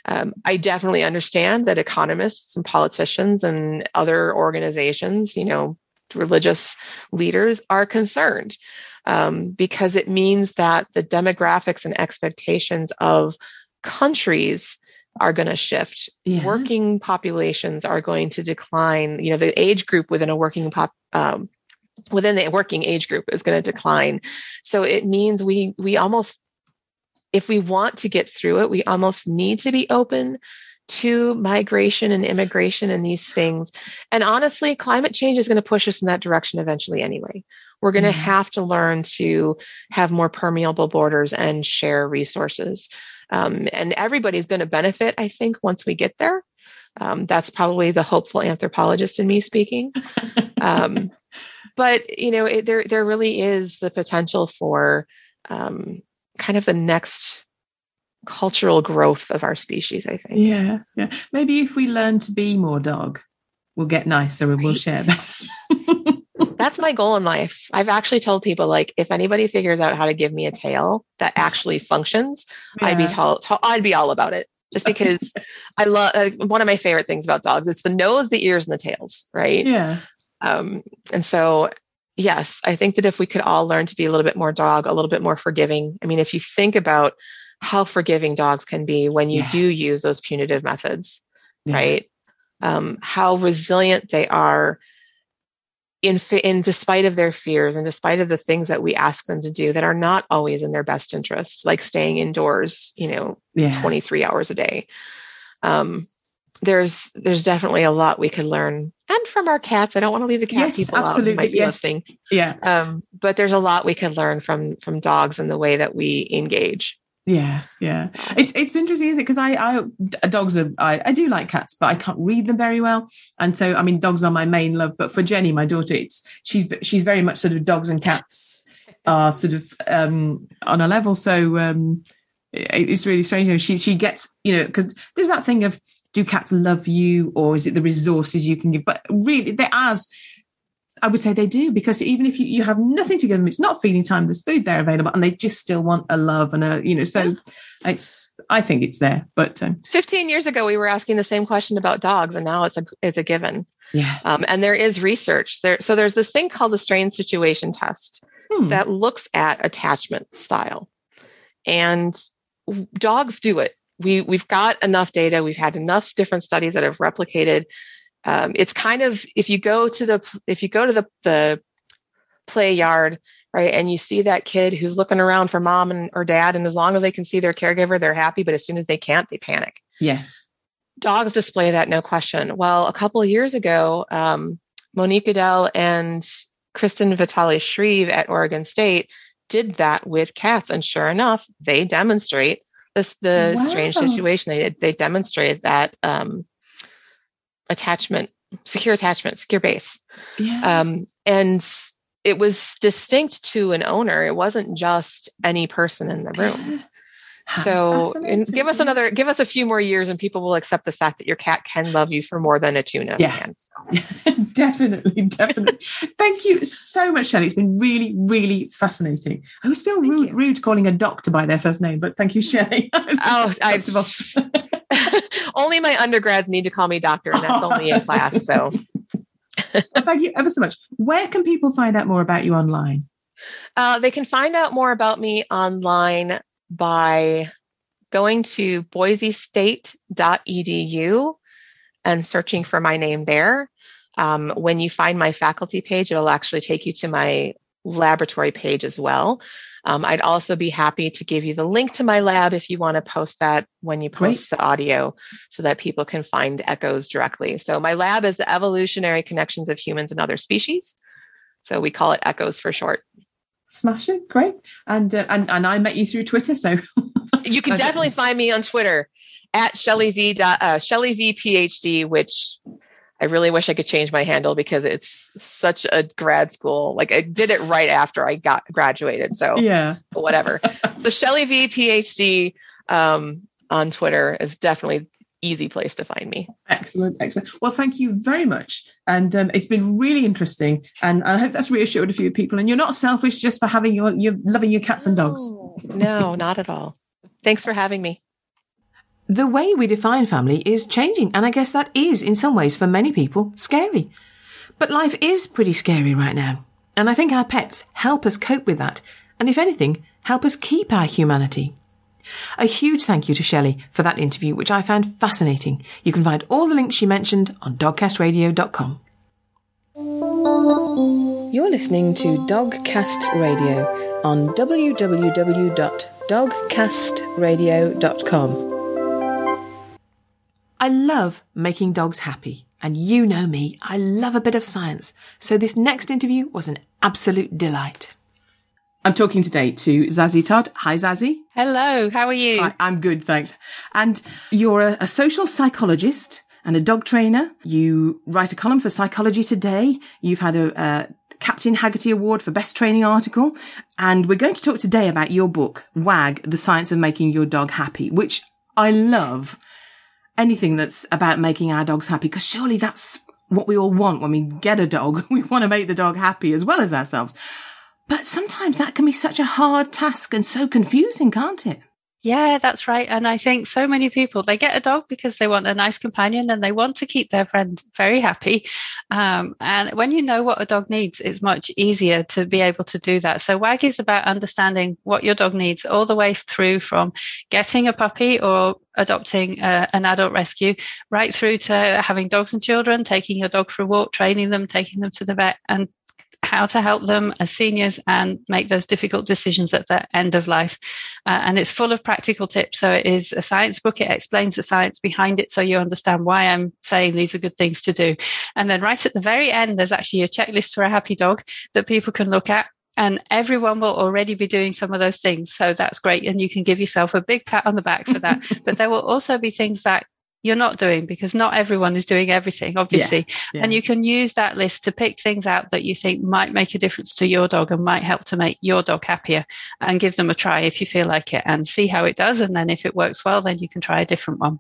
Um, I definitely understand that economists and politicians and other organizations, you know, religious leaders are concerned um, because it means that the demographics and expectations of countries are going to shift. Yeah. Working populations are going to decline. You know, the age group within a working pop um, within the working age group is going to decline. So it means we we almost if we want to get through it, we almost need to be open to migration and immigration and these things. And honestly, climate change is going to push us in that direction eventually anyway. We're going to mm-hmm. have to learn to have more permeable borders and share resources. Um, and everybody's going to benefit, I think, once we get there. Um, that's probably the hopeful anthropologist in me speaking. Um, but you know, it, there there really is the potential for um, kind of the next cultural growth of our species. I think. Yeah, yeah. Maybe if we learn to be more dog, we'll get nicer and right. we'll share better. that's my goal in life. I've actually told people like if anybody figures out how to give me a tail that actually functions, yeah. I'd be tall, tall, I'd be all about it. Just because I love uh, one of my favorite things about dogs. It's the nose, the ears, and the tails, right? Yeah. Um, and so yes, I think that if we could all learn to be a little bit more dog, a little bit more forgiving. I mean, if you think about how forgiving dogs can be when you yeah. do use those punitive methods, yeah. right? Um, how resilient they are in, in despite of their fears and despite of the things that we ask them to do that are not always in their best interest, like staying indoors, you know, yeah. 23 hours a day. Um, there's there's definitely a lot we could learn and from our cats i don't want to leave the cat yes, people absolutely. out might be yes. listening yeah um, but there's a lot we could learn from from dogs and the way that we engage yeah, yeah. It's it's interesting, isn't it? Because I, I dogs are I, I do like cats, but I can't read them very well, and so I mean dogs are my main love. But for Jenny, my daughter, it's she's she's very much sort of dogs and cats are sort of um on a level. So um it, it's really strange. You know, she she gets you know because there's that thing of do cats love you or is it the resources you can give? But really, they're as I would say they do because even if you, you have nothing to give them, it's not feeding time. There's food there available, and they just still want a love and a you know. So it's I think it's there. But um, 15 years ago, we were asking the same question about dogs, and now it's a it's a given. Yeah. Um, and there is research there. So there's this thing called the strange situation test hmm. that looks at attachment style, and dogs do it. We we've got enough data. We've had enough different studies that have replicated um, it's kind of if you go to the if you go to the the play yard right and you see that kid who's looking around for mom and or dad and as long as they can see their caregiver they're happy but as soon as they can't they panic. Yes. Dogs display that no question. Well a couple of years ago um, monique Udell and Kristyn vitale shreve at oregon state did that with cats and sure enough they demonstrate this the wow. strange situation. They did they demonstrated that um, attachment, secure attachment, secure base. Yeah. Um, and it was distinct to an owner. It wasn't just any person in the room. so give us another give us a few more years and people will accept the fact that your cat can love you for more than a tuna yeah. can, so. definitely definitely thank you so much Shelley it's been really really fascinating I always feel rude, rude, calling a doctor by their first name but thank you Shelley oh I only my undergrads need to call me doctor and that's only in class so. Thank you ever so much. Where can people find out more about you online? Uh, they can find out more about me online by going to boisestate.edu and searching for my name there. Um, when you find my faculty page, it'll actually take you to my laboratory page as well. Um, I'd also be happy to give you the link to my lab if you want to post that when you post Great. the audio so that people can find echoes directly. So my lab is the evolutionary connections of humans and other species. So we call it echoes for short. Smashing, great. And uh, and and I met you through Twitter, so you can definitely find me on Twitter at Shelley V. Uh, Shelley V. PhD, which I really wish I could change my handle because it's such a grad school. Like I did it right after I got graduated, so yeah, whatever. so Shelley V. PhD um, on Twitter is definitely easy place to find me. Excellent, excellent. Well, thank you very much. And um, it's been really interesting. And I hope that's reassured a few people. And you're not selfish just for having your, you're loving your cats and dogs. No, not at all. Thanks for having me. The way we define family is changing. And I guess that is, in some ways, for many people, scary. But life is pretty scary right now. And I think our pets help us cope with that. And if anything, help us keep our humanity. A huge thank you to Shelley for that interview, which I found fascinating. You can find all the links she mentioned on dogcastradio.com. You're listening to Dogcast Radio on www.dogcastradio.com. I love making dogs happy. And you know me, I love a bit of science. So this next interview was an absolute delight. I'm talking today to Zazie Todd. Hi, Zazie. Hello, how are you? Hi, I'm good, thanks. And you're a, a, social psychologist and a dog trainer. You write a column for Psychology Today. You've had a, a Captain Haggerty Award for Best Training Article. And we're going to talk today about your book, WAG, The Science of Making Your Dog Happy, which I love anything that's about making our dogs happy, because surely that's what we all want when we get a dog. We want to make the dog happy as well as ourselves. But sometimes that can be such a hard task and so confusing, can't it? Yeah, that's right. And I think so many people they get a dog because they want a nice companion and they want to keep their friend very happy. Um, and when you know what a dog needs, it's much easier to be able to do that. So WAG is about understanding what your dog needs all the way through from getting a puppy or adopting uh, an adult rescue, right through to having dogs and children, taking your dog for a walk, training them, taking them to the vet, and how to help them as seniors and make those difficult decisions at the end of life. Uh, and it's full of practical tips. So it is a science book. It explains the science behind it so you understand why I'm saying these are good things to do. And then right at the very end, there's actually a checklist for a happy dog that people can look at and everyone will already be doing some of those things. So that's great. And you can give yourself a big pat on the back for that. but there will also be things that you're not doing because not everyone is doing everything, obviously. Yeah, yeah. And you can use that list to pick things out that you think might make a difference to your dog and might help to make your dog happier and give them a try if you feel like it and see how it does. And then if it works well, then you can try a different one.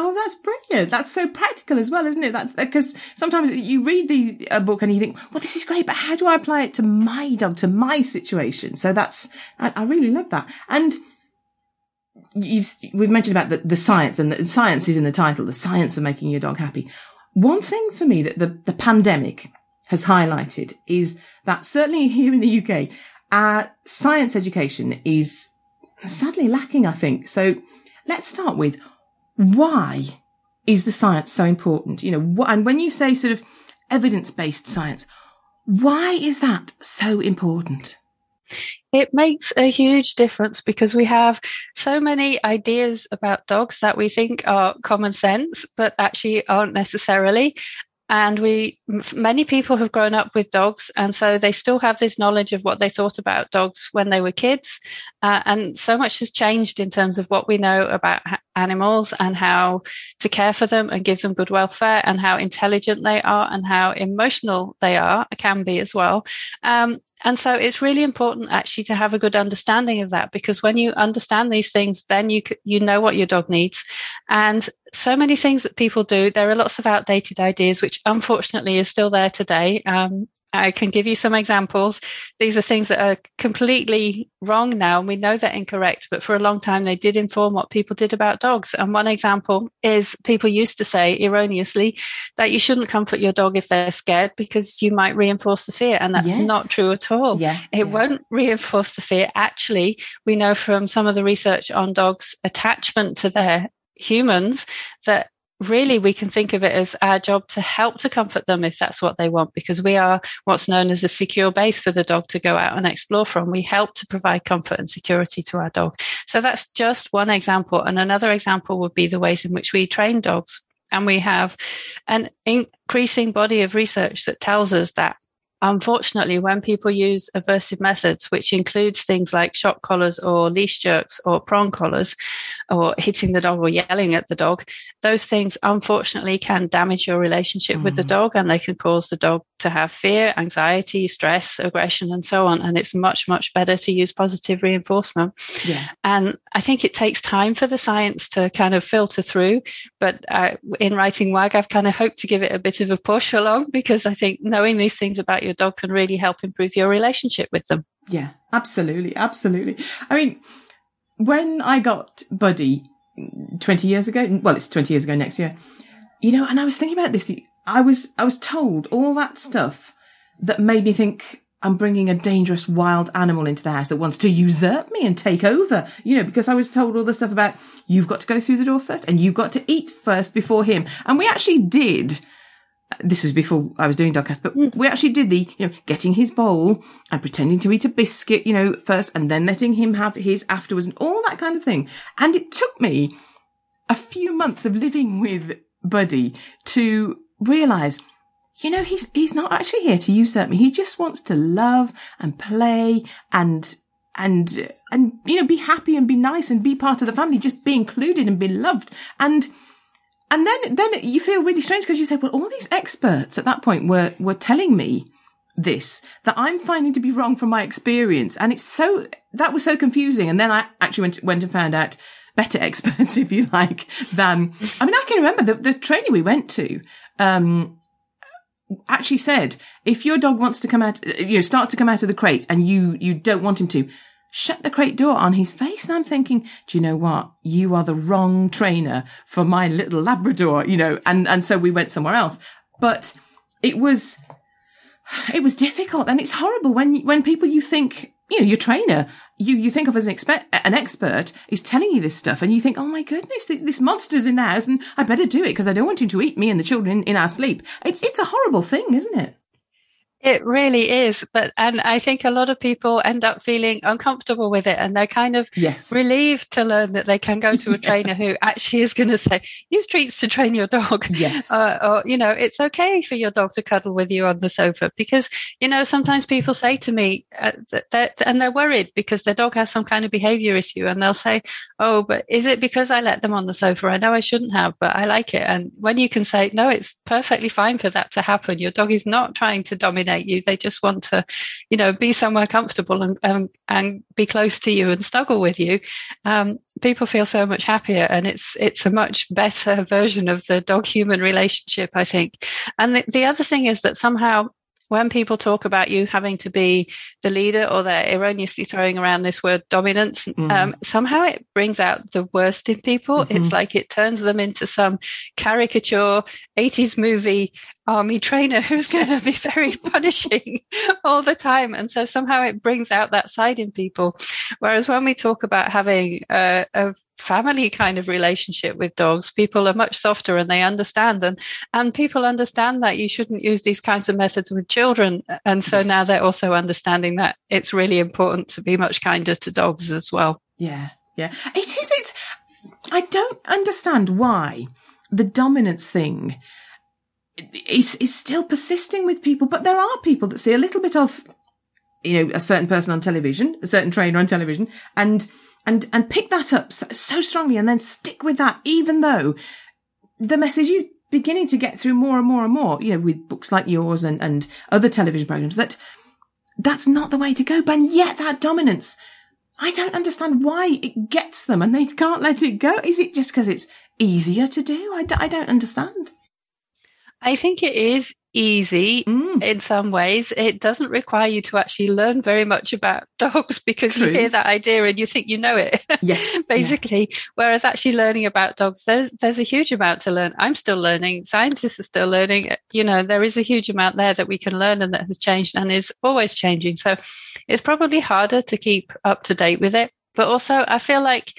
Oh, that's brilliant. That's so practical as well, isn't it? That's because sometimes you read the uh, book and you think, well, this is great, but how do I apply it to my dog, to my situation? So that's, I, I really love that. And you've we've mentioned about the, the science and the science is in the title, the science of making your dog happy. One thing for me that the, the pandemic has highlighted is that certainly here in the UK, science education is sadly lacking, I think. So let's start with why is the science so important? You know, what, and when you say sort of evidence based science, why is that so important? It makes a huge difference because we have so many ideas about dogs that we think are common sense, but actually aren't necessarily. And we many people have grown up with dogs and so they still have this knowledge of what they thought about dogs when they were kids. Uh, and so much has changed in terms of what we know about animals and how to care for them and give them good welfare and how intelligent they are and how emotional they are can be as well. Um, and so it's really important actually to have a good understanding of that because when you understand these things, then you you know what your dog needs. And so many things that people do, there are lots of outdated ideas, which unfortunately is still there today. Um, I can give you some examples. These are things that are completely wrong now, and we know they're incorrect, but for a long time they did inform what people did about dogs. And one example is people used to say erroneously that you shouldn't comfort your dog if they're scared because you might reinforce the fear. And that's yes. not true at all. Yeah, it yeah. won't reinforce the fear. Actually, we know from some of the research on dogs' attachment to their humans that really we can think of it as our job to help to comfort them if that's what they want because we are what's known as a secure base for the dog to go out and explore from. We help to provide comfort and security to our dog. So that's just one example. And another example would be the ways in which we train dogs. And we have an increasing body of research that tells us that Unfortunately, when people use aversive methods, which includes things like shock collars or leash jerks or prong collars or hitting the dog or yelling at the dog, those things unfortunately can damage your relationship mm. with the mm. dog and they can cause the dog to have fear, anxiety, stress, aggression, and so on. And it's much, much better to use positive reinforcement. Yeah. And I think it takes time for the science to kind of filter through. But uh, in writing WAG, I've kind of hoped to give it a bit of a push along because I think knowing these things about your dog can really help improve your relationship with them. Yeah, absolutely. Absolutely. I mean, when I got Buddy 20 years ago, well, it's 20 years ago next year, you know, and I was thinking about this. I was, I was told all that stuff that made me think I'm bringing a dangerous wild animal into the house that wants to usurp me and take over, you know, because I was told all the stuff about you've got to go through the door first and you've got to eat first before him. And we actually did this was before I was doing Dogcast, but mm. we actually did the, you know, getting his bowl and pretending to eat a biscuit, you know, first and then letting him have his afterwards and all that kind of thing. And it took me a few months of living with Buddy to realize, you know, he's, he's not actually here to usurp me. He just wants to love and play and, and, and, you know, be happy and be nice and be part of the family, just be included and be loved. And, and then, then you feel really strange because you say, well, all these experts at that point were, were telling me this that I'm finding to be wrong from my experience. And it's so, that was so confusing. And then I actually went, went and found out better experts, if you like, than, I mean, I can remember the, the training we went to, um, actually said, if your dog wants to come out, you know, starts to come out of the crate and you, you don't want him to, shut the crate door on his face. And I'm thinking, do you know what? You are the wrong trainer for my little Labrador, you know, and, and so we went somewhere else. But it was, it was difficult and it's horrible when, when people you think, you know, your trainer, you, you think of as an expert, an expert is telling you this stuff and you think, oh my goodness, this monster's in the house and I better do it because I don't want him to eat me and the children in, in our sleep. It's, it's a horrible thing, isn't it? It really is. But, and I think a lot of people end up feeling uncomfortable with it and they're kind of yes. relieved to learn that they can go to a trainer who actually is going to say, use treats to train your dog. Yes. Uh, or, you know, it's okay for your dog to cuddle with you on the sofa because, you know, sometimes people say to me uh, that, that, and they're worried because their dog has some kind of behavior issue and they'll say, oh, but is it because I let them on the sofa? I know I shouldn't have, but I like it. And when you can say, no, it's perfectly fine for that to happen. Your dog is not trying to you. They just want to, you know, be somewhere comfortable and and, and be close to you and snuggle with you. Um, people feel so much happier, and it's it's a much better version of the dog human relationship, I think. And the, the other thing is that somehow when people talk about you having to be the leader or they're erroneously throwing around this word dominance, mm. um, somehow it brings out the worst in people. Mm-hmm. It's like it turns them into some caricature 80s movie army trainer who's going to be very punishing all the time. And so somehow it brings out that side in people. Whereas when we talk about having a, a family kind of relationship with dogs, people are much softer and they understand. And, and people understand that you shouldn't use these kinds of methods with children. And so yes. now they're also understanding that it's really important to be much kinder to dogs as well. Yeah. Yeah. It is. It's, I don't understand why the dominance thing is, is still persisting with people, but there are people that see a little bit of, you know, a certain person on television, a certain trainer on television, and, and, and pick that up so, so strongly and then stick with that, even though the message is beginning to get through more and more and more, you know, with books like yours and, and other television programs that that's not the way to go. But yet that dominance, I don't understand why it gets them and they can't let it go. Is it just because it's easier to do? I d- I don't understand. I think it is easy mm. in some ways. It doesn't require you to actually learn very much about dogs because True. you hear that idea and you think you know it. Yes. basically. Yeah. Whereas actually learning about dogs, there's there's a huge amount to learn. I'm still learning. Scientists are still learning. You know, there is a huge amount there that we can learn and that has changed and is always changing. So it's probably harder to keep up to date with it. But also I feel like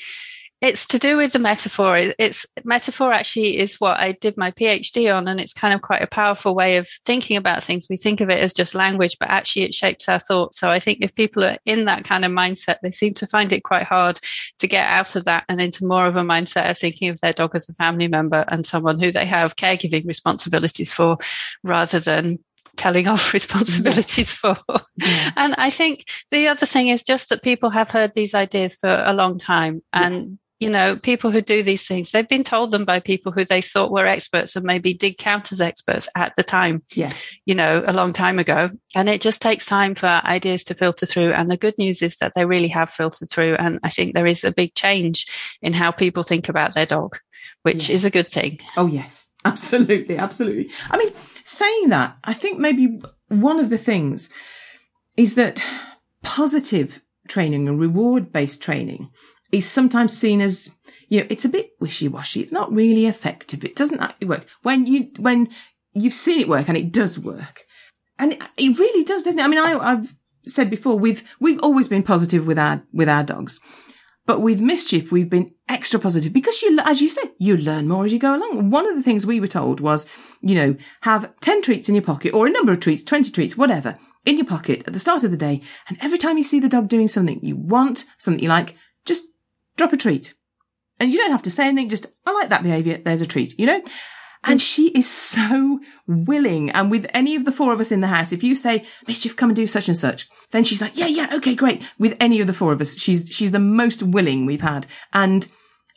it's to do with the metaphor. It's metaphor actually is what I did my PhD on, and it's kind of quite a powerful way of thinking about things. We think of it as just language, but actually it shapes our thoughts. So I think if people are in that kind of mindset, they seem to find it quite hard to get out of that and into more of a mindset of thinking of their dog as a family member and someone who they have caregiving responsibilities for rather than telling off responsibilities for. Yeah. And I think the other thing is just that people have heard these ideas for a long time and you know, people who do these things, they've been told them by people who they thought were experts and maybe did count as experts at the time. Yeah. You know, a long time ago. And it just takes time for ideas to filter through. And the good news is that they really have filtered through. And I think there is a big change in how people think about their dog, which yeah. is a good thing. Oh, yes. Absolutely. Absolutely. I mean, saying that, I think maybe one of the things is that positive training and reward based training is sometimes seen as, you know, it's a bit wishy-washy. It's not really effective. It doesn't actually work. When you, when you've seen it work and it does work. And it, it really does, doesn't it? I mean, I, I've said before, we've, we've always been positive with our, with our dogs. But with mischief, we've been extra positive because you, as you said, you learn more as you go along. One of the things we were told was, you know, have 10 treats in your pocket or a number of treats, 20 treats, whatever, in your pocket at the start of the day. And every time you see the dog doing something you want, something you like, just drop a treat. And you don't have to say anything, just, I like that behavior, there's a treat, you know? And she is so willing. And with any of the four of us in the house, if you say, Mischief, come and do such and such, then she's like, yeah, yeah, okay, great. With any of the four of us, she's, she's the most willing we've had. And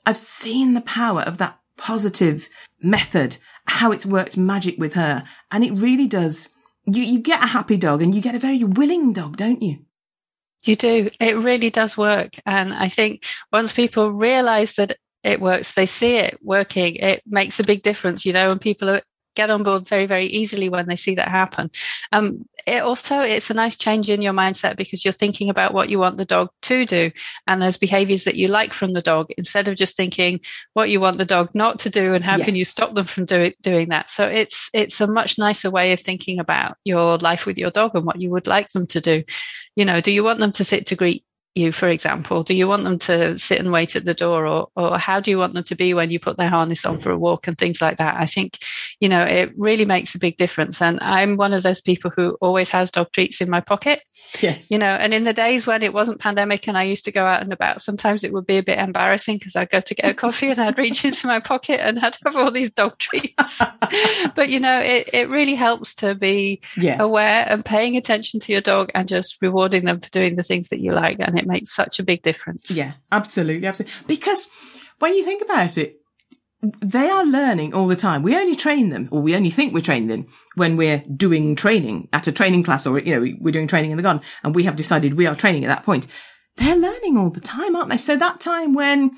I've seen the power of that positive method, how it's worked magic with her. And it really does. You, you get a happy dog and you get a very willing dog, don't you? You do. It really does work. And I think once people realize that it works, they see it working, it makes a big difference, you know, and people are, get on board very, very easily when they see that happen. Um, it also it's a nice change in your mindset because you're thinking about what you want the dog to do and those behaviors that you like from the dog instead of just thinking what you want the dog not to do and how yes. can you stop them from do, doing that so it's it's a much nicer way of thinking about your life with your dog and what you would like them to do you know do you want them to sit to greet you, for example? Do you want them to sit and wait at the door, or or how do you want them to be when you put their harness on for a walk and things like that? I think, you know, it really makes a big difference. And I'm one of those people who always has dog treats in my pocket. Yes. You know, and in the days when it wasn't pandemic and I used to go out and about, sometimes it would be a bit embarrassing because I'd go to get a coffee and I'd reach into my pocket and I'd have all these dog treats. but you know, it, it really helps to be yeah. aware and paying attention to your dog and just rewarding them for doing the things that you like. And it makes such a big difference. Yeah, absolutely, absolutely. Because when you think about it, they are learning all the time. We only train them, or we only think we're training them when we're doing training at a training class, or you know, we're doing training in the garden, and we have decided we are training at that point. They're learning all the time, aren't they? So that time when,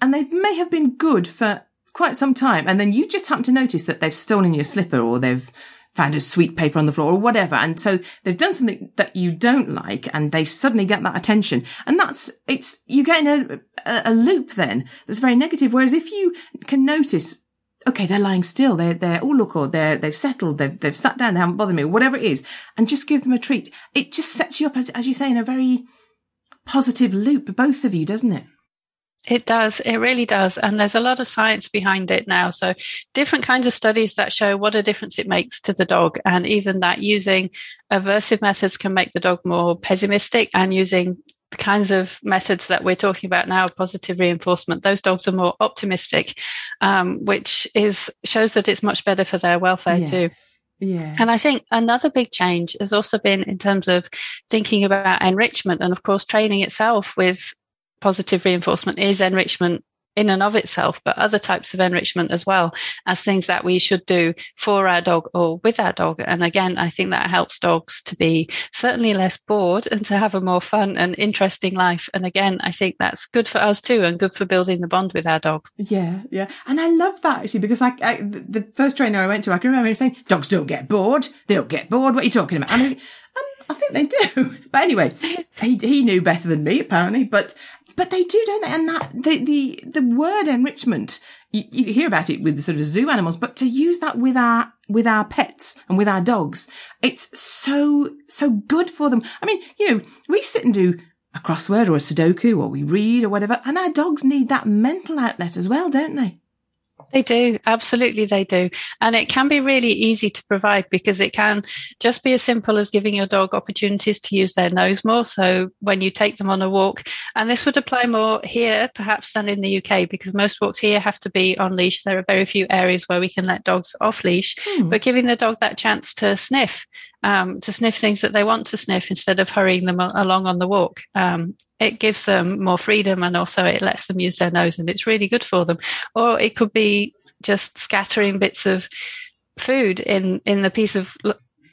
and they may have been good for quite some time, and then you just happen to notice that they've stolen your slipper, or they've found a sweet paper on the floor or whatever. And so they've done something that you don't like and they suddenly get that attention. And that's, it's, you get in a, a loop then that's very negative. Whereas if you can notice, okay, they're lying still. They're, they're, oh, look, or they're, they've settled. They've, they've sat down. They haven't bothered me, whatever it is. And just give them a treat. It just sets you up, as, as you say, in a very positive loop, both of you, doesn't it? It does. It really does. And there's a lot of science behind it now. So, different kinds of studies that show what a difference it makes to the dog. And even that using aversive methods can make the dog more pessimistic and using the kinds of methods that we're talking about now, positive reinforcement, those dogs are more optimistic, um, which is shows that it's much better for their welfare yes. too. Yeah. And I think another big change has also been in terms of thinking about enrichment and, of course, training itself with positive reinforcement is enrichment in and of itself, but other types of enrichment as well as things that we should do for our dog or with our dog. And again, I think that helps dogs to be certainly less bored and to have a more fun and interesting life. And again, I think that's good for us too and good for building the bond with our dog. Yeah, yeah. And I love that actually because I, I the first trainer I went to, I can remember him saying, dogs don't get bored. They don't get bored. What are you talking about? Um, I think they do. But anyway, he, he knew better than me apparently, but but they do, don't they? And that the the the word enrichment, you, you, hear about it with the sort of zoo animals, but to use that with our with our pets and with our dogs, it's so so good for them. I mean, you know, we sit and do a crossword or a Sudoku, or we read or whatever, and our dogs need that mental outlet as well, don't they? They do. Absolutely, they do. And it can be really easy to provide because it can just be as simple as giving your dog opportunities to use their nose more. So when you take them on a walk, and this would apply more here perhaps than in the UK because most walks here have to be on leash. There are very few areas where we can let dogs off leash, hmm. but giving the dog that chance to sniff um, to sniff things that they want to sniff instead of hurrying them along on the walk. Um, it gives them more freedom and also it lets them use their nose and it's really good for them. Or it could be just scattering bits of food in in the piece of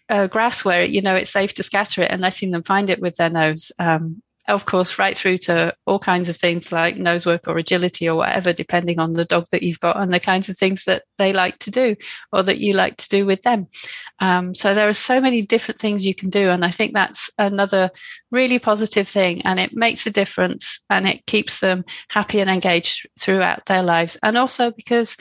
uh, grass where you know it's safe to scatter it and letting them find it with their nose. Um, of course, right through to all kinds of things like nose work or agility or whatever, depending on the dog that you've got and the kinds of things that they like to do or that you like to do with them. Um, so there are so many different things you can do. And I think that's another really positive thing. And it makes a difference and it keeps them happy and engaged throughout their lives. And also because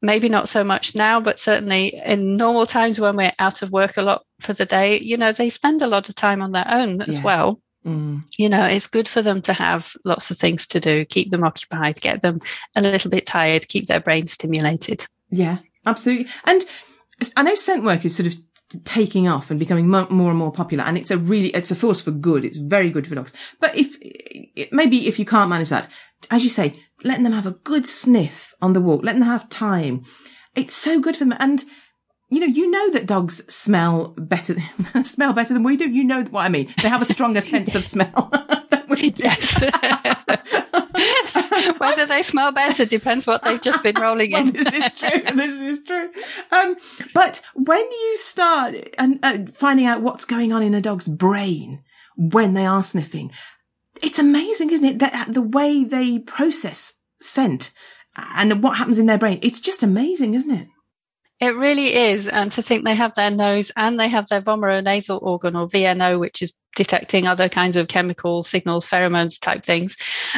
maybe not so much now, but certainly in normal times when we're out of work a lot for the day, you know, they spend a lot of time on their own as yeah. well. Mm. You know, it's good for them to have lots of things to do, keep them occupied, get them a little bit tired, keep their brain stimulated. Yeah, absolutely. And I know scent work is sort of taking off and becoming more and more popular and it's a really it's a force for good it's very good for dogs but if maybe if you can't manage that as you say letting them have a good sniff on the walk letting them have time it's so good for them and you know, you know that dogs smell better, smell better than we do. You know what I mean. They have a stronger sense of smell than we do. Yes. Whether they smell better depends what they've just been rolling in. this is true. This is true. Um, but when you start and uh, finding out what's going on in a dog's brain when they are sniffing, it's amazing, isn't it? That the way they process scent and what happens in their brain. It's just amazing, isn't it? It really is. And to think they have their nose and they have their vomeronasal organ or VNO, which is detecting other kinds of chemical signals, pheromones type things.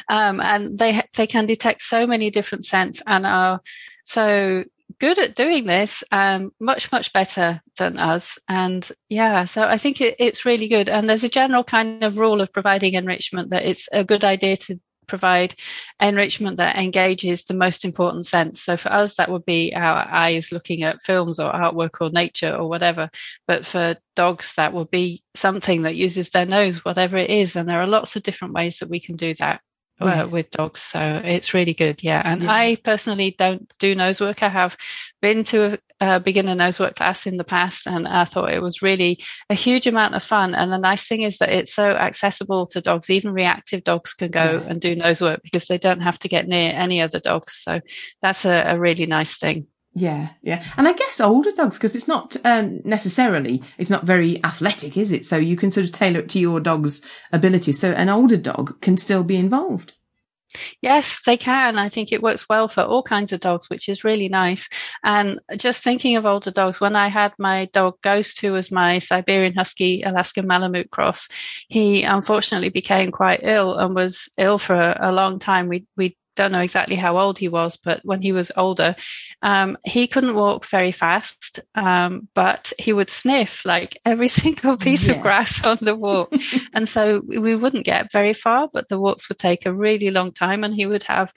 Um, and they, they can detect so many different scents and are so good at doing this, um, much, much better than us. And yeah, so I think it, it's really good. And there's a general kind of rule of providing enrichment that it's a good idea to provide enrichment that engages the most important sense. So for us, that would be our eyes looking at films or artwork or nature or whatever. But for dogs, that would be something that uses their nose, whatever it is. And there are lots of different ways that we can do that. Uh, yes. with dogs. So it's really good. Yeah. And yeah. I personally don't do nose work. I have been to a, a beginner nose work class in the past and I thought it was really a huge amount of fun. And the nice thing is that it's so accessible to dogs. Even reactive dogs can go yeah. and do nose work because they don't have to get near any other dogs. So that's a, a really nice thing. Yeah, yeah, and I guess older dogs because it's not uh, necessarily it's not very athletic, is it? So you can sort of tailor it to your dog's ability. So an older dog can still be involved. Yes, they can. I think it works well for all kinds of dogs, which is really nice. And just thinking of older dogs, when I had my dog Ghost, who was my Siberian Husky Alaskan Malamute cross, he unfortunately became quite ill and was ill for a, a long time. We we don't know exactly how old he was, but when he was older, um, he couldn't walk very fast, um, but he would sniff like every single piece yes. of grass on the walk. and so we wouldn't get very far, but the walks would take a really long time, and he would have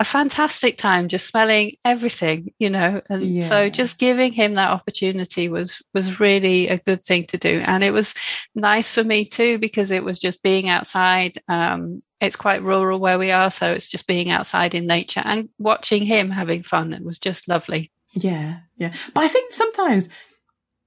a fantastic time just smelling everything you know and yeah. so just giving him that opportunity was was really a good thing to do and it was nice for me too because it was just being outside um, it's quite rural where we are so it's just being outside in nature and watching him having fun it was just lovely yeah yeah but i think sometimes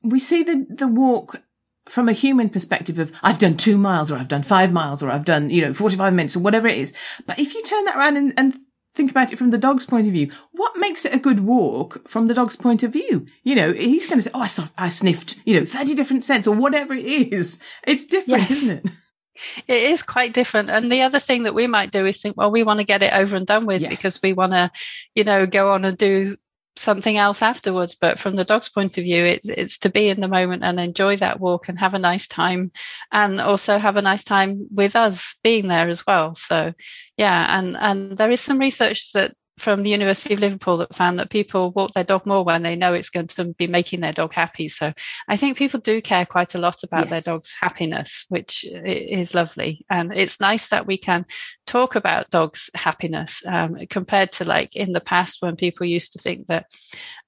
we see the the walk from a human perspective of I've done two miles or I've done five miles or I've done, you know, 45 minutes or whatever it is. But if you turn that around and, and think about it from the dog's point of view. What makes it a good walk from the dog's point of view? You know, he's going to say, "Oh, I, saw, I sniffed," you know, thirty different scents or whatever it is. It's different, yes. isn't it? It is quite different. And the other thing that we might do is think, well, we want to get it over and done with yes. because we want to, you know, go on and do something else afterwards. But from the dog's point of view, it, it's to be in the moment and enjoy that walk and have a nice time and also have a nice time with us being there as well. So yeah, and, and there is some research that from the University of Liverpool that found that people walk their dog more when they know it's going to be making their dog happy. So I think people do care quite a lot about yes. their dog's happiness, which is lovely. And it's nice that we can talk about dogs' happiness um, compared to like in the past when people used to think that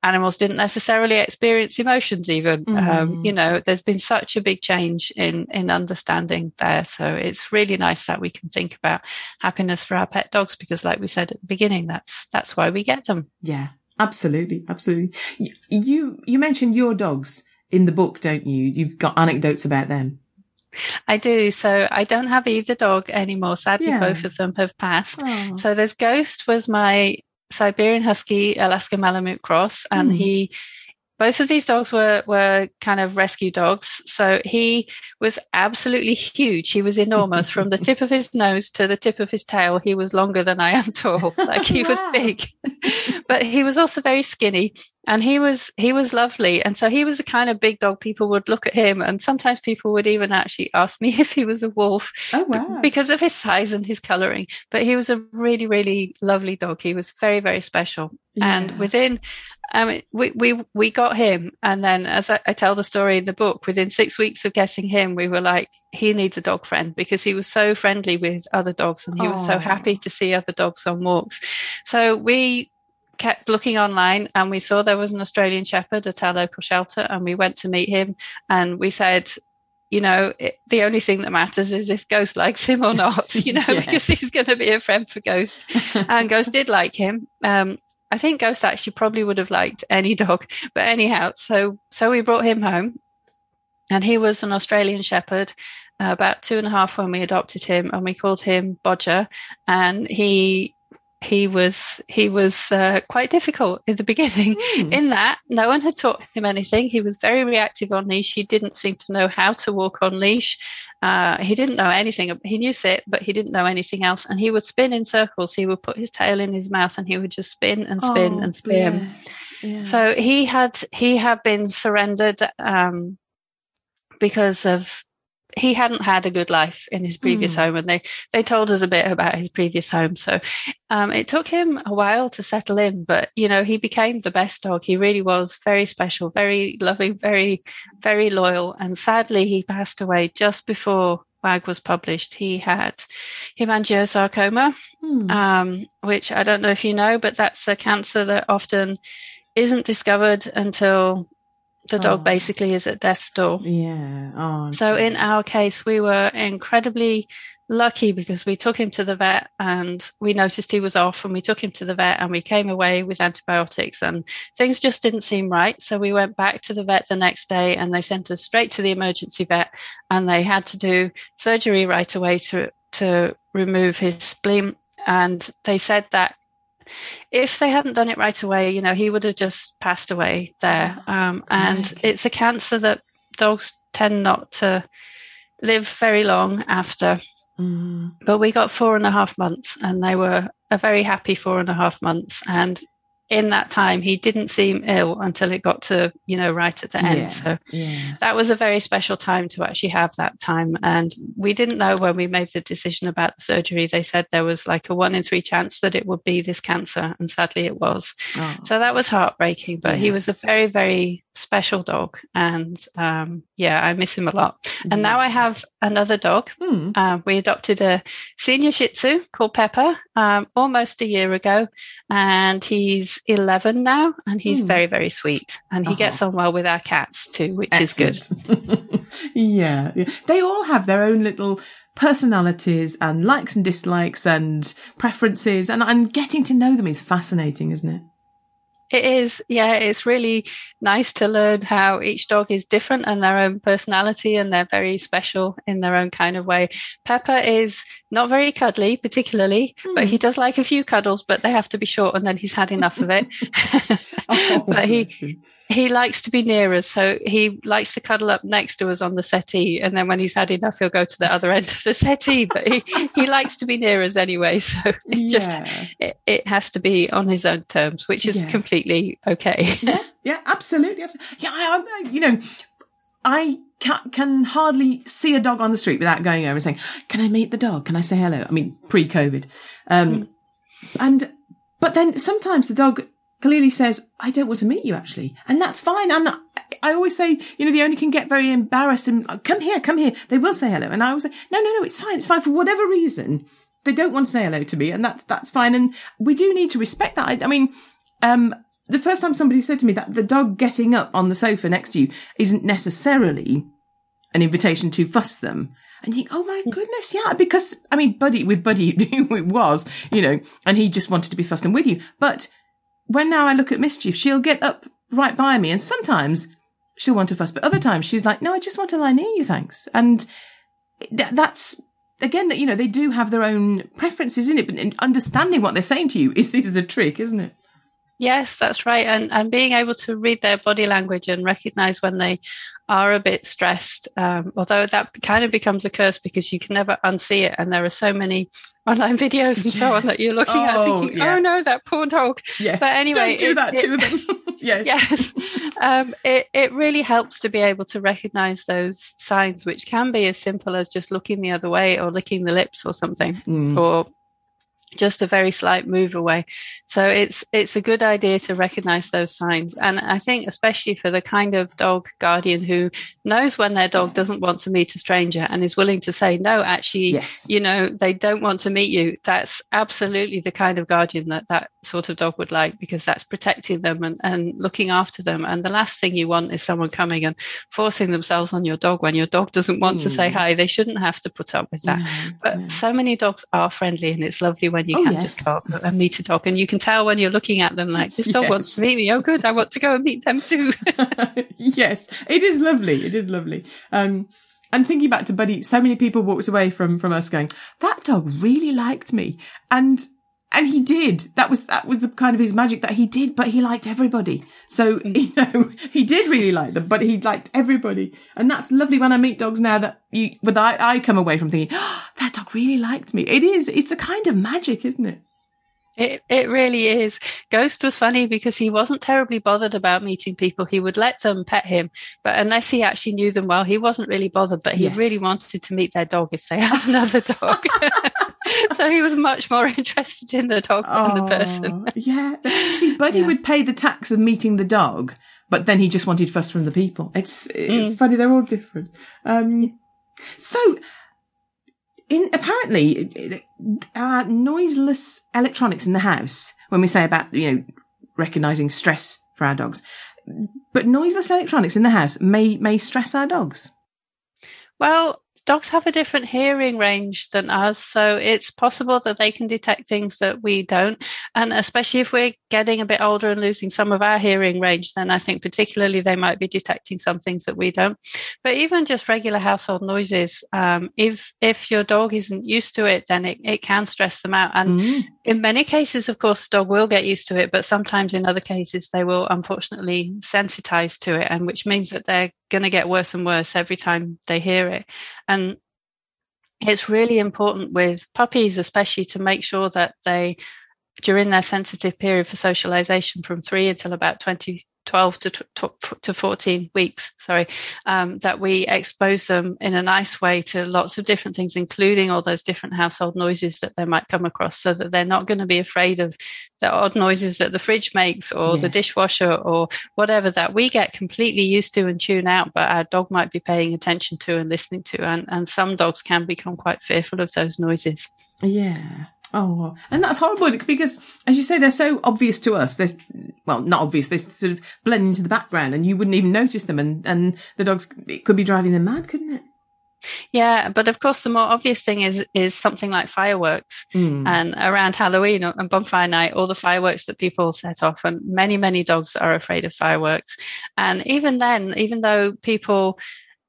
animals didn't necessarily experience emotions even mm. um, you mm-hmm. know there's been such a big change in in understanding there so it's really nice that we can think about happiness for our pet dogs because like we said at the beginning that's that's why we get them yeah absolutely absolutely you you mentioned your dogs in the book don't you you've got anecdotes about them I do. So I don't have either dog anymore. Sadly, yeah. both of them have passed. Aww. So there's Ghost was my Siberian Husky Alaska Malamute Cross, and mm. he both of these dogs were were kind of rescue dogs. So he was absolutely huge. He was enormous from the tip of his nose to the tip of his tail. He was longer than I am tall. Like he wow. was big, but he was also very skinny and he was he was lovely and so he was the kind of big dog people would look at him and sometimes people would even actually ask me if he was a wolf oh, wow. because of his size and his coloring but he was a really really lovely dog he was very very special yeah. and within um, we, we we got him and then as I, I tell the story in the book within six weeks of getting him we were like he needs a dog friend because he was so friendly with other dogs and he Aww. was so happy to see other dogs on walks so we kept looking online and we saw there was an Australian Shepherd at our local shelter and we went to meet him and we said, you know, it, the only thing that matters is if Ghost likes him or not, you know, yes. because he's going to be a friend for Ghost. and Ghost did like him. Um, I think Ghost actually probably would have liked any dog, but anyhow, so so we brought him home, and he was an Australian Shepherd, uh, about two and a half when we adopted him, and we called him Bodger, and he he was he was uh, quite difficult in the beginning. Mm. in that no one had taught him anything. He was very reactive on leash. He didn't seem to know how to walk on leash. Uh, he didn't know anything he knew sit but he didn't know anything else. And he would spin in circles. He would put his tail in his mouth and he would just spin and spin oh, and spin. yeah. so he had he had been surrendered um, because of he hadn't had a good life in his previous mm. home, and they they told us a bit about his previous home. So um, it took him a while to settle in, but you know he became the best dog. He really was very special, very loving, very very loyal. And sadly, he passed away just before Wag was published. He had hemangiosarcoma, mm. um, which I don't know if you know, but that's a cancer that often isn't discovered until the dog oh. basically is at death's door. Yeah. Oh, so in our case, we were incredibly lucky because we took him to the vet and we noticed he was off and we took him to the vet and we came away with antibiotics and things just didn't seem right. So we went back to the vet the next day and they sent us straight to the emergency vet and they had to do surgery right away to to remove his spleen. And they said that if they hadn't done it right away, you know, he would have just passed away there. Oh, um, and it's a cancer that dogs tend not to live very long after. Mm. But we got four and a half months, and they were a very happy four and a half months. And in that time he didn't seem ill until it got to you know right at the end yeah, so yeah. that was a very special time to actually have that time and we didn't know when we made the decision about the surgery they said there was like a one in three chance that it would be this cancer and sadly it was oh. so that was heartbreaking but yes. he was a very very special dog and um, yeah i miss him a lot and now i have another dog hmm. uh, we adopted a senior shih tzu called pepper um, almost a year ago and he's 11 now and he's hmm. very very sweet and he uh-huh. gets on well with our cats too which Excellent. is good yeah, yeah they all have their own little personalities and likes and dislikes and preferences and, and getting to know them is fascinating isn't it It is, yeah. It's really nice to learn how each dog is different and their own personality, and they're very special in their own kind of way. Pepper is not very cuddly, particularly, mm. but he hmm. does like a few cuddles, but they have to be short, and then he's had enough of it. oh, but he he likes to be near us, so he likes to cuddle up next to us on the settee, and then when he's had enough, he'll go to the other end of the settee. But he, he likes to be near us anyway, so it's yeah. just it, it, has to be on his own terms, which is yeah. completely okay. yeah, yeah, absolutely, absolutely. Yeah, I, I, you know, I can, can hardly see a dog on the street without going over and saying, "Can I meet the dog? Can I say hello?" I mean, pre-COVID, um, mm. and but then sometimes the dog clearly says, I don't want to meet you actually. And that's fine. And I always say, you know, the only can get very embarrassed and come here, come here. They will say hello. And I always say, no, no, no, it's fine. It's fine for whatever reason. They don't want to say hello to me and that's, that's fine. And we do need to respect that. I, I mean, um, the first time somebody said to me that the dog getting up on the sofa next to you isn't necessarily an invitation to fuss them. And you, oh my goodness, yeah, because I mean, Buddy with Buddy, it was, you know, and he just wanted to be fussed and with you. But when now I look at mischief, she'll get up right by me, and sometimes she'll want to fuss, but other times she's like, "No, I just want to lie near you, thanks." And th- that's again that you know they do have their own preferences in it, but understanding what they're saying to you is is the trick, isn't it? Yes, that's right. And and being able to read their body language and recognize when they are a bit stressed, um, although that kind of becomes a curse because you can never unsee it. And there are so many online videos and so on that you're looking oh, at thinking, yeah. oh no, that poor dog. Yes. But anyway, don't do it, that it, to them. yes. Yes. Um, it, it really helps to be able to recognize those signs, which can be as simple as just looking the other way or licking the lips or something, mm. or just a very slight move away. So it's it's a good idea to recognize those signs. And I think especially for the kind of dog guardian who knows when their dog doesn't want to meet a stranger and is willing to say, no, actually, yes. you know, they don't want to meet you. That's absolutely the kind of guardian that that sort of dog would like because that's protecting them and, and looking after them. And the last thing you want is someone coming and forcing themselves on your dog when your dog doesn't want mm. to say mm. hi. They shouldn't have to put up with that. No, but no. so many dogs are friendly and it's lovely when you oh, can yes. just go up and meet a dog and you can tell when you're looking at them like this dog yes. wants to meet me. Oh good, I want to go and meet them too. yes, it is lovely. It is lovely. Um and thinking back to Buddy, so many people walked away from from us going, that dog really liked me. And and he did. That was that was the kind of his magic that he did, but he liked everybody. So you know, he did really like them, but he liked everybody, and that's lovely. When I meet dogs now, that you, but I, I come away from thinking, oh, that dog really liked me. It is. It's a kind of magic, isn't it? It it really is. Ghost was funny because he wasn't terribly bothered about meeting people. He would let them pet him, but unless he actually knew them well, he wasn't really bothered. But he yes. really wanted to meet their dog if they had another dog. so he was much more interested in the dog than the person. yeah. See, Buddy yeah. would pay the tax of meeting the dog, but then he just wanted fuss from the people. It's, mm. funny; they're all different. Um, so in apparently uh, noiseless electronics in the house when we say about you know recognizing stress for our dogs. But noiseless electronics in the house may may stress our dogs. Well dogs have a different hearing range than us, so it's possible that they can detect things that we don't. And especially if we're getting a bit older and losing some of our hearing range, then I think particularly they might be detecting some things that we don't. But even just regular household noises, um, if if your dog isn't used to it, then it, it can stress them out. And mm. in many cases, of course, the dog will get used to it, but sometimes in other cases they will unfortunately sensitize to it, and which means that they're going to get worse and worse every time they hear it. And it's really important with puppies, especially to make sure that they, during their sensitive period for socialization from three until about 20, 12 to, to 14 weeks, sorry, um, that we expose them in a nice way to lots of different things, including all those different household noises that they might come across, so that they're not going to be afraid of the odd noises that the fridge makes or yes. the dishwasher or whatever that we get completely used to and tune out, but our dog might be paying attention to and listening to. And, and some dogs can become quite fearful of those noises. Yeah. Oh, and that's horrible because, as you say, they're so obvious to us. There's, well, not obvious. They sort of blend into the background, and you wouldn't even notice them. And and the dogs, it could be driving them mad, couldn't it? Yeah, but of course, the more obvious thing is is something like fireworks. Mm. And around Halloween and bonfire night, all the fireworks that people set off, and many many dogs are afraid of fireworks. And even then, even though people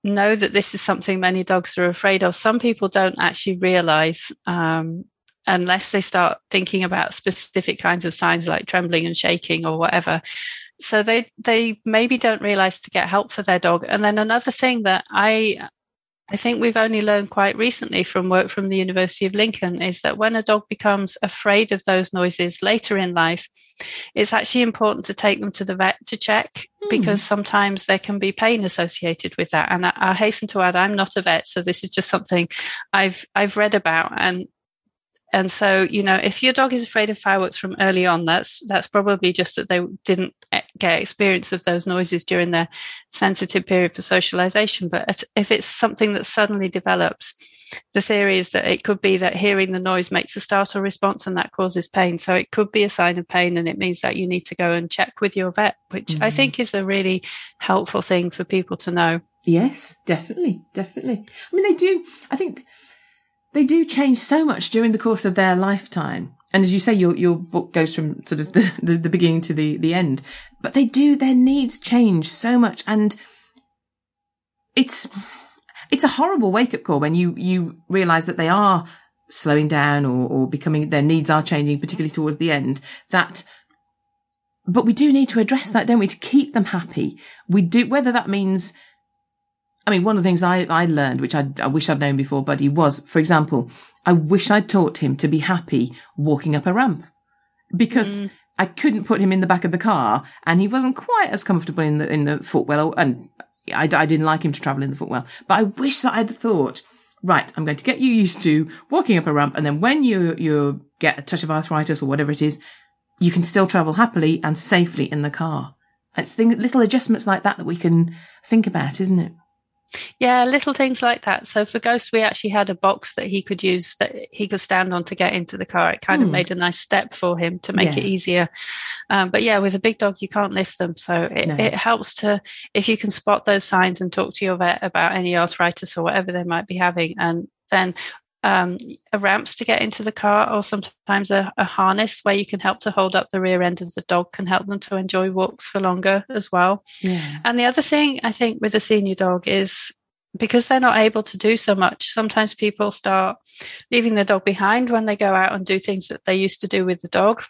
know that this is something many dogs are afraid of, some people don't actually realize. Um, unless they start thinking about specific kinds of signs like trembling and shaking or whatever so they they maybe don't realize to get help for their dog and then another thing that i I think we've only learned quite recently from work from the University of Lincoln is that when a dog becomes afraid of those noises later in life, it's actually important to take them to the vet to check mm. because sometimes there can be pain associated with that. And I, I hasten to add, I'm not a vet, so this is just something I've I've read about and and so you know if your dog is afraid of fireworks from early on that's that's probably just that they didn't get experience of those noises during their sensitive period for socialization. But if it's something that suddenly develops the theory is that it could be that hearing the noise makes a startle response and that causes pain. So it could be a sign of pain and it means that you need to go and check with your vet which mm-hmm. i think is a really helpful thing for people to know. Yes definitely definitely. I mean they do i think they do change so much during the course of their lifetime. And as you say, your your book goes from sort of the, the, the beginning to the, the end. But they do, their needs change so much. And it's it's a horrible wake up call when you you realise that they are slowing down or, or becoming their needs are changing, particularly towards the end. That but we do need to address that, don't we, to keep them happy. We do whether that means I mean, one of the things I, I learned, which I, I wish I'd known before, Buddy, was, for example, I wish I'd taught him to be happy walking up a ramp because mm. I couldn't put him in the back of the car and he wasn't quite as comfortable in the, in the footwell. And I, I didn't like him to travel in the footwell, but I wish that I'd thought, right, I'm going to get you used to walking up a ramp. And then when you, you get a touch of arthritis or whatever it is, you can still travel happily and safely in the car. It's things, little adjustments like that that we can think about, isn't it? Yeah, little things like that. So for Ghost, we actually had a box that he could use that he could stand on to get into the car. It kind mm. of hmm. made a nice step for him to make yeah. it easier. Um, but yeah, with a big dog, you can't lift them. So it, no. it helps to, if you can spot those signs and talk to your vet about any arthritis or whatever they might be having. And then um, ramps to get into the car, or sometimes a, a, harness where you can help to hold up the rear end of the dog can help them to enjoy walks for longer as well. Yeah. And the other thing I think with a senior dog is because they're not able to do so much, sometimes people start leaving the dog behind when they go out and do things that they used to do with the dog.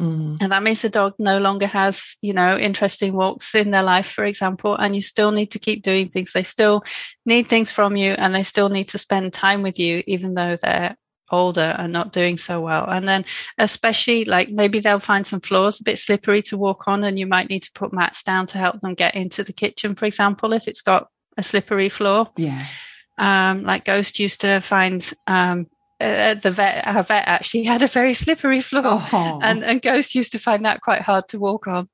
Mm. And that means the dog no longer has, you know, interesting walks in their life, for example, and you still need to keep doing things. They still need things from you and they still need to spend time with you, even though they're older and not doing so well. And then, especially like maybe they'll find some floors a bit slippery to walk on, and you might need to put mats down to help them get into the kitchen, for example, if it's got a slippery floor. Yeah. Um, like Ghost used to find um, uh, the vet, our vet actually had a very slippery floor, oh. and, and Ghost used to find that quite hard to walk on.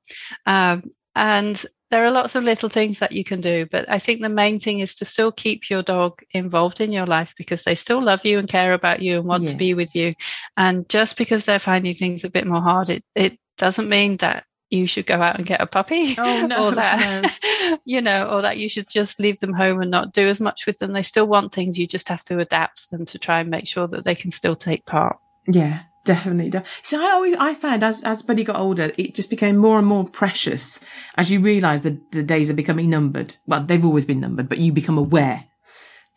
Um, and there are lots of little things that you can do, but I think the main thing is to still keep your dog involved in your life because they still love you and care about you and want yes. to be with you. And just because they're finding things a bit more hard, it, it doesn't mean that you should go out and get a puppy oh, no, or that no. you know or that you should just leave them home and not do as much with them they still want things you just have to adapt them to try and make sure that they can still take part yeah definitely so i always i found as as buddy got older it just became more and more precious as you realize that the days are becoming numbered well they've always been numbered but you become aware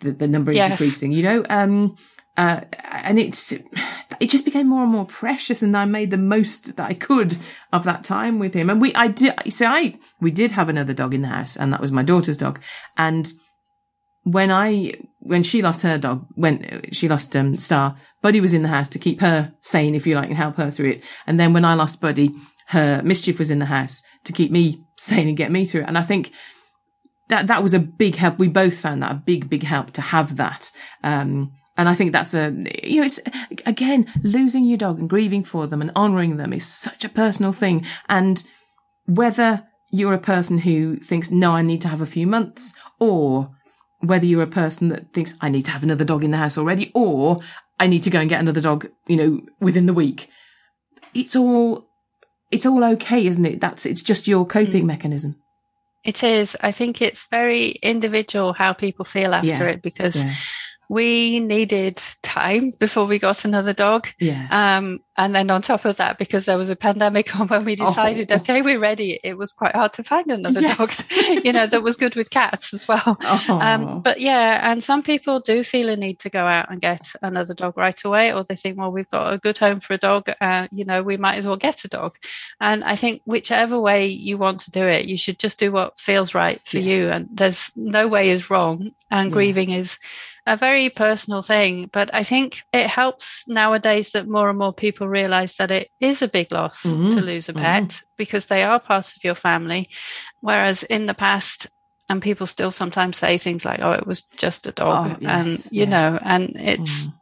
that the number is yes. decreasing you know um uh, and it's it just became more and more precious, and I made the most that I could of that time with him. And we, I did, so I, we did have another dog in the house, and that was my daughter's dog. And when I, when she lost her dog, when she lost um, Star, Buddy was in the house to keep her sane, if you like, and help her through it. And then when I lost Buddy, her mischief was in the house to keep me sane and get me through it. And I think that that was a big help. We both found that a big, big help to have that. Um, and I think that's a, you know, it's again, losing your dog and grieving for them and honoring them is such a personal thing. And whether you're a person who thinks, no, I need to have a few months or whether you're a person that thinks I need to have another dog in the house already or I need to go and get another dog, you know, within the week. It's all, it's all okay, isn't it? That's, it's just your coping mm. mechanism. It is. I think it's very individual how people feel after Yeah. it because Yeah. We needed time before we got another dog. Yeah. Um, and then on top of that, because there was a pandemic on when we decided, Oh. okay, we're ready, it was quite hard to find another Yes. dog, you know, that was good with cats as well. Oh. Um, but yeah, and some people do feel a need to go out and get another dog right away, or they think, well, we've got a good home for a dog, uh, you know, we might as well get a dog. And I think whichever way you want to do it, you should just do what feels right for you. And there's no way is wrong, and Yeah. grieving is a very personal thing. But I think it helps nowadays that more and more people realize that it is a big loss Mhm. to lose a pet because they are part of your family. Whereas in the past, and people still sometimes say things like, oh, it was just a dog. Oh, yes, and, you yeah. know, and it's, Mm.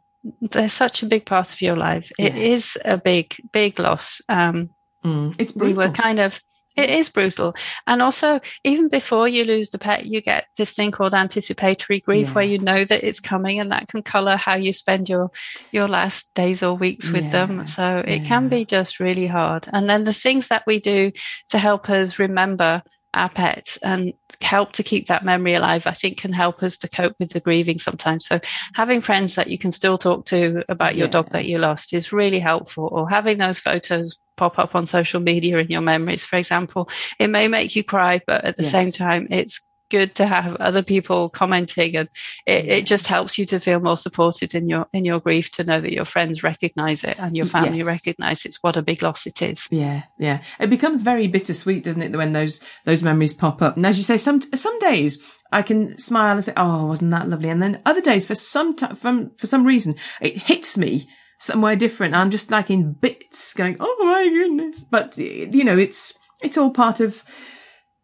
they're such a big part of your life. It Yeah. is a big, big loss. Um, Mm. It's we were kind of it is brutal. And also even before you lose the pet you get this thing called anticipatory grief Yeah. where you know that it's coming and that can color how you spend your your last days or weeks with Yeah, them. So it can be just really hard. And then the things that we do to help us remember our pets and help to keep that memory alive i think can help us to cope with the grieving sometimes. So having friends that you can still talk to about your dog that you lost is really helpful or having those photos pop up on social media in your memories for example it may make you cry but at the same time it's good to have other people commenting and it, it just helps you to feel more supported in your in your grief to know that your friends recognize it and your mm, family Yes. recognize it's what a big loss it is Yeah, yeah. It becomes very bittersweet, doesn't it, when those those memories pop up? And as you say, some some days I can smile and say, "Oh, wasn't that lovely?" And then other days, for some ti from for some reason, it hits me somewhere different. I'm just like in bits, going, "Oh my goodness!" But you know, it's it's all part of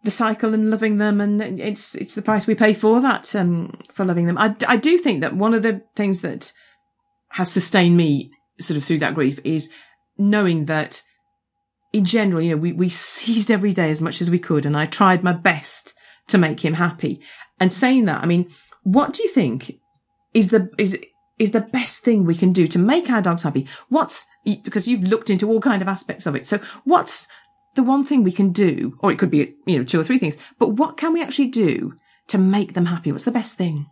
the cycle and loving them, and it's it's the price we pay for that um, for loving them. I I do think that one of the things that has sustained me sort of through that grief is knowing that in general, you know, we, we seized every day as much as we could and I tried my best to make him happy. And saying that, I mean, what do you think is the, is, is the best thing we can do to make our dogs happy? What's, because you've looked into all kind of aspects of it. So what's the one thing we can do? Or it could be, you know, two or three things, but what can we actually do to make them happy? What's the best thing?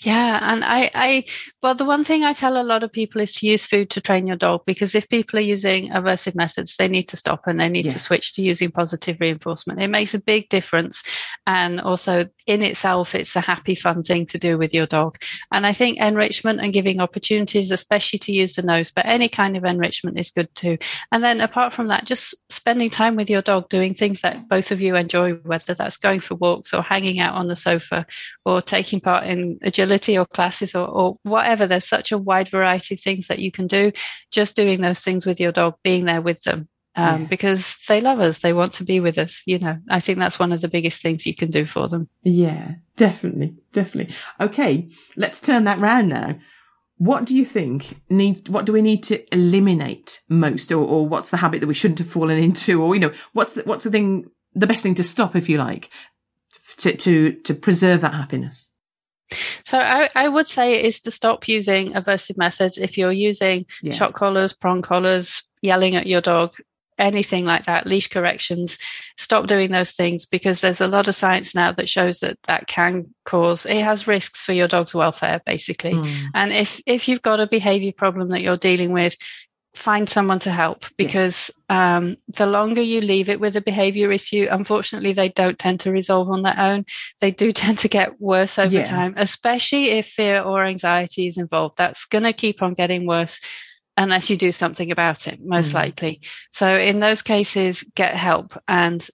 Yeah, and I, I, well, the one thing I tell a lot of people is to use food to train your dog because if people are using aversive methods, they need to stop and they need to switch to using positive reinforcement. It makes a big difference, and also in itself, it's a happy, fun thing to do with your dog. And I think enrichment and giving opportunities, especially to use the nose, but any kind of enrichment is good too. And then apart from that, just spending time with your dog, doing things that both of you enjoy, whether that's going for walks or hanging out on the sofa or taking part in agility or classes or, or whatever. There's such a wide variety of things that you can do. Just doing those things with your dog, being there with them. Um, Yeah. Because they love us, they want to be with us. You know, I think that's one of the biggest things you can do for them. Yeah, definitely, definitely. Okay, let's turn that round now. What do you think need? What do we need to eliminate most, or, or what's the habit that we shouldn't have fallen into, or you know, what's the what's the thing, the best thing to stop, if you like, to to to preserve that happiness? So I, I would say is to stop using aversive methods if you're using Yeah. shock collars, prong collars, yelling at your dog, anything like that, leash corrections. Stop doing those things because there's a lot of science now that shows that that can cause it has risks for your dog's welfare, basically. Mm. And if if you've got a behavior problem that you're dealing with, find someone to help because um, the longer you leave it with a behavior issue, unfortunately, they don't tend to resolve on their own. They do tend to get worse over Yeah. time, especially if fear or anxiety is involved. That's going to keep on getting worse unless you do something about it, most Mm. likely. So, in those cases, get help. And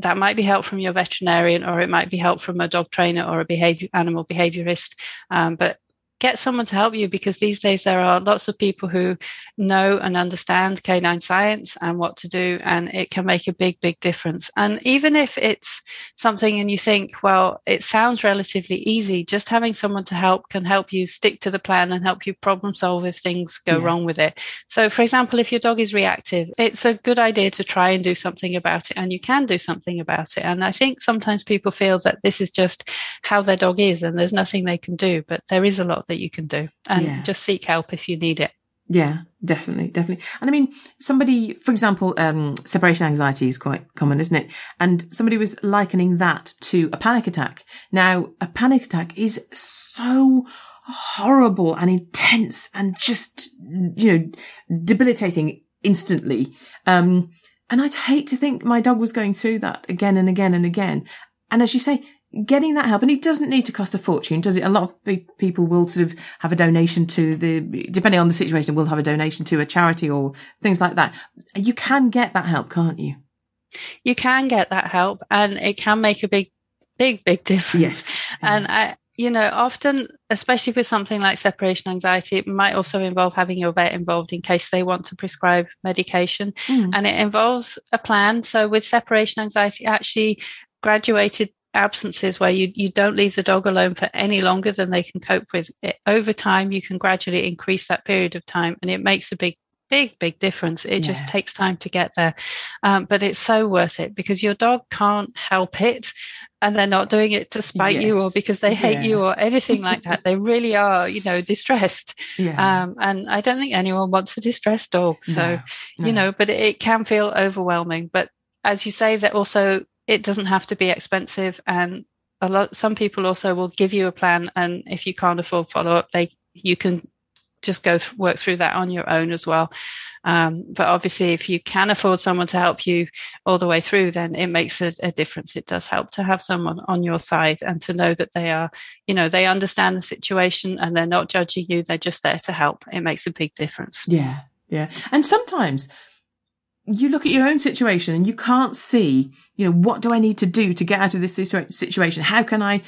that might be help from your veterinarian, or it might be help from a dog trainer or a behavior animal behaviorist. Um, but get someone to help you because these days there are lots of people who know and understand canine science and what to do, and it can make a big, big difference. And even if it's something and you think, well, it sounds relatively easy, just having someone to help can help you stick to the plan and help you problem solve if things go Yeah. wrong with it. So, for example, if your dog is reactive, it's a good idea to try and do something about it, and you can do something about it. And I think sometimes people feel that this is just how their dog is and there's nothing they can do, but there is a lot that you can do. And Yeah. just seek help if you need it. Yeah, definitely, definitely. And I mean, somebody, for example, um, separation anxiety is quite common, isn't it? And somebody was likening that to a panic attack. Now, a panic attack is so horrible and intense and just, you know, debilitating instantly. Um, and I'd hate to think my dog was going through that again and again and again. And as you say, getting that help, and it doesn't need to cost a fortune, does it? A lot of people will sort of have a donation to the, depending on the situation, will have a donation to a charity or things like that. You can get that help, can't you? You can get that help, and it can make a big, big, big difference. Yes. And I, you know, often, especially with something like separation anxiety, it might also involve having your vet involved in case they want to prescribe medication. Mm. And it involves a plan. So with separation anxiety, actually graduated absences where you, you don't leave the dog alone for any longer than they can cope with. It, over time, you can gradually increase that period of time and it makes a big big big difference it yeah. just takes time to get there um, but it's so worth it because your dog can't help it and they're not doing it to spite yes. you or because they hate yeah. you or anything like that they really are you know distressed yeah. um, and i don't think anyone wants a distressed dog so no, no. you know but it, it can feel overwhelming but as you say that also it doesn't have to be expensive. And a lot some people also will give you a plan and if you can't afford follow up they you can just go th- work through that on your own as well. Um, but obviously if you can afford someone to help you all the way through then it makes a, a, difference. It does help to have someone on your side and to know that they are you know they understand the situation and they're not judging you they're just there to help. It makes a big difference. Yeah yeah. And sometimes you look at your own situation and you can't see, you know, what do I need to do to get out of this situation? How can I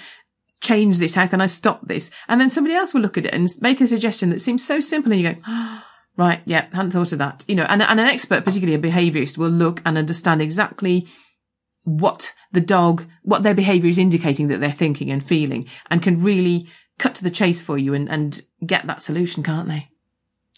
change this? How can I stop this? And then somebody else will look at it and make a suggestion that seems so simple and you go, oh, right, yeah, hadn't thought of that. You know, and, and an expert, particularly a behaviorist, will look and understand exactly what the dog, what their behavior is indicating that they're thinking and feeling and can really cut to the chase for you and, and get that solution, can't they?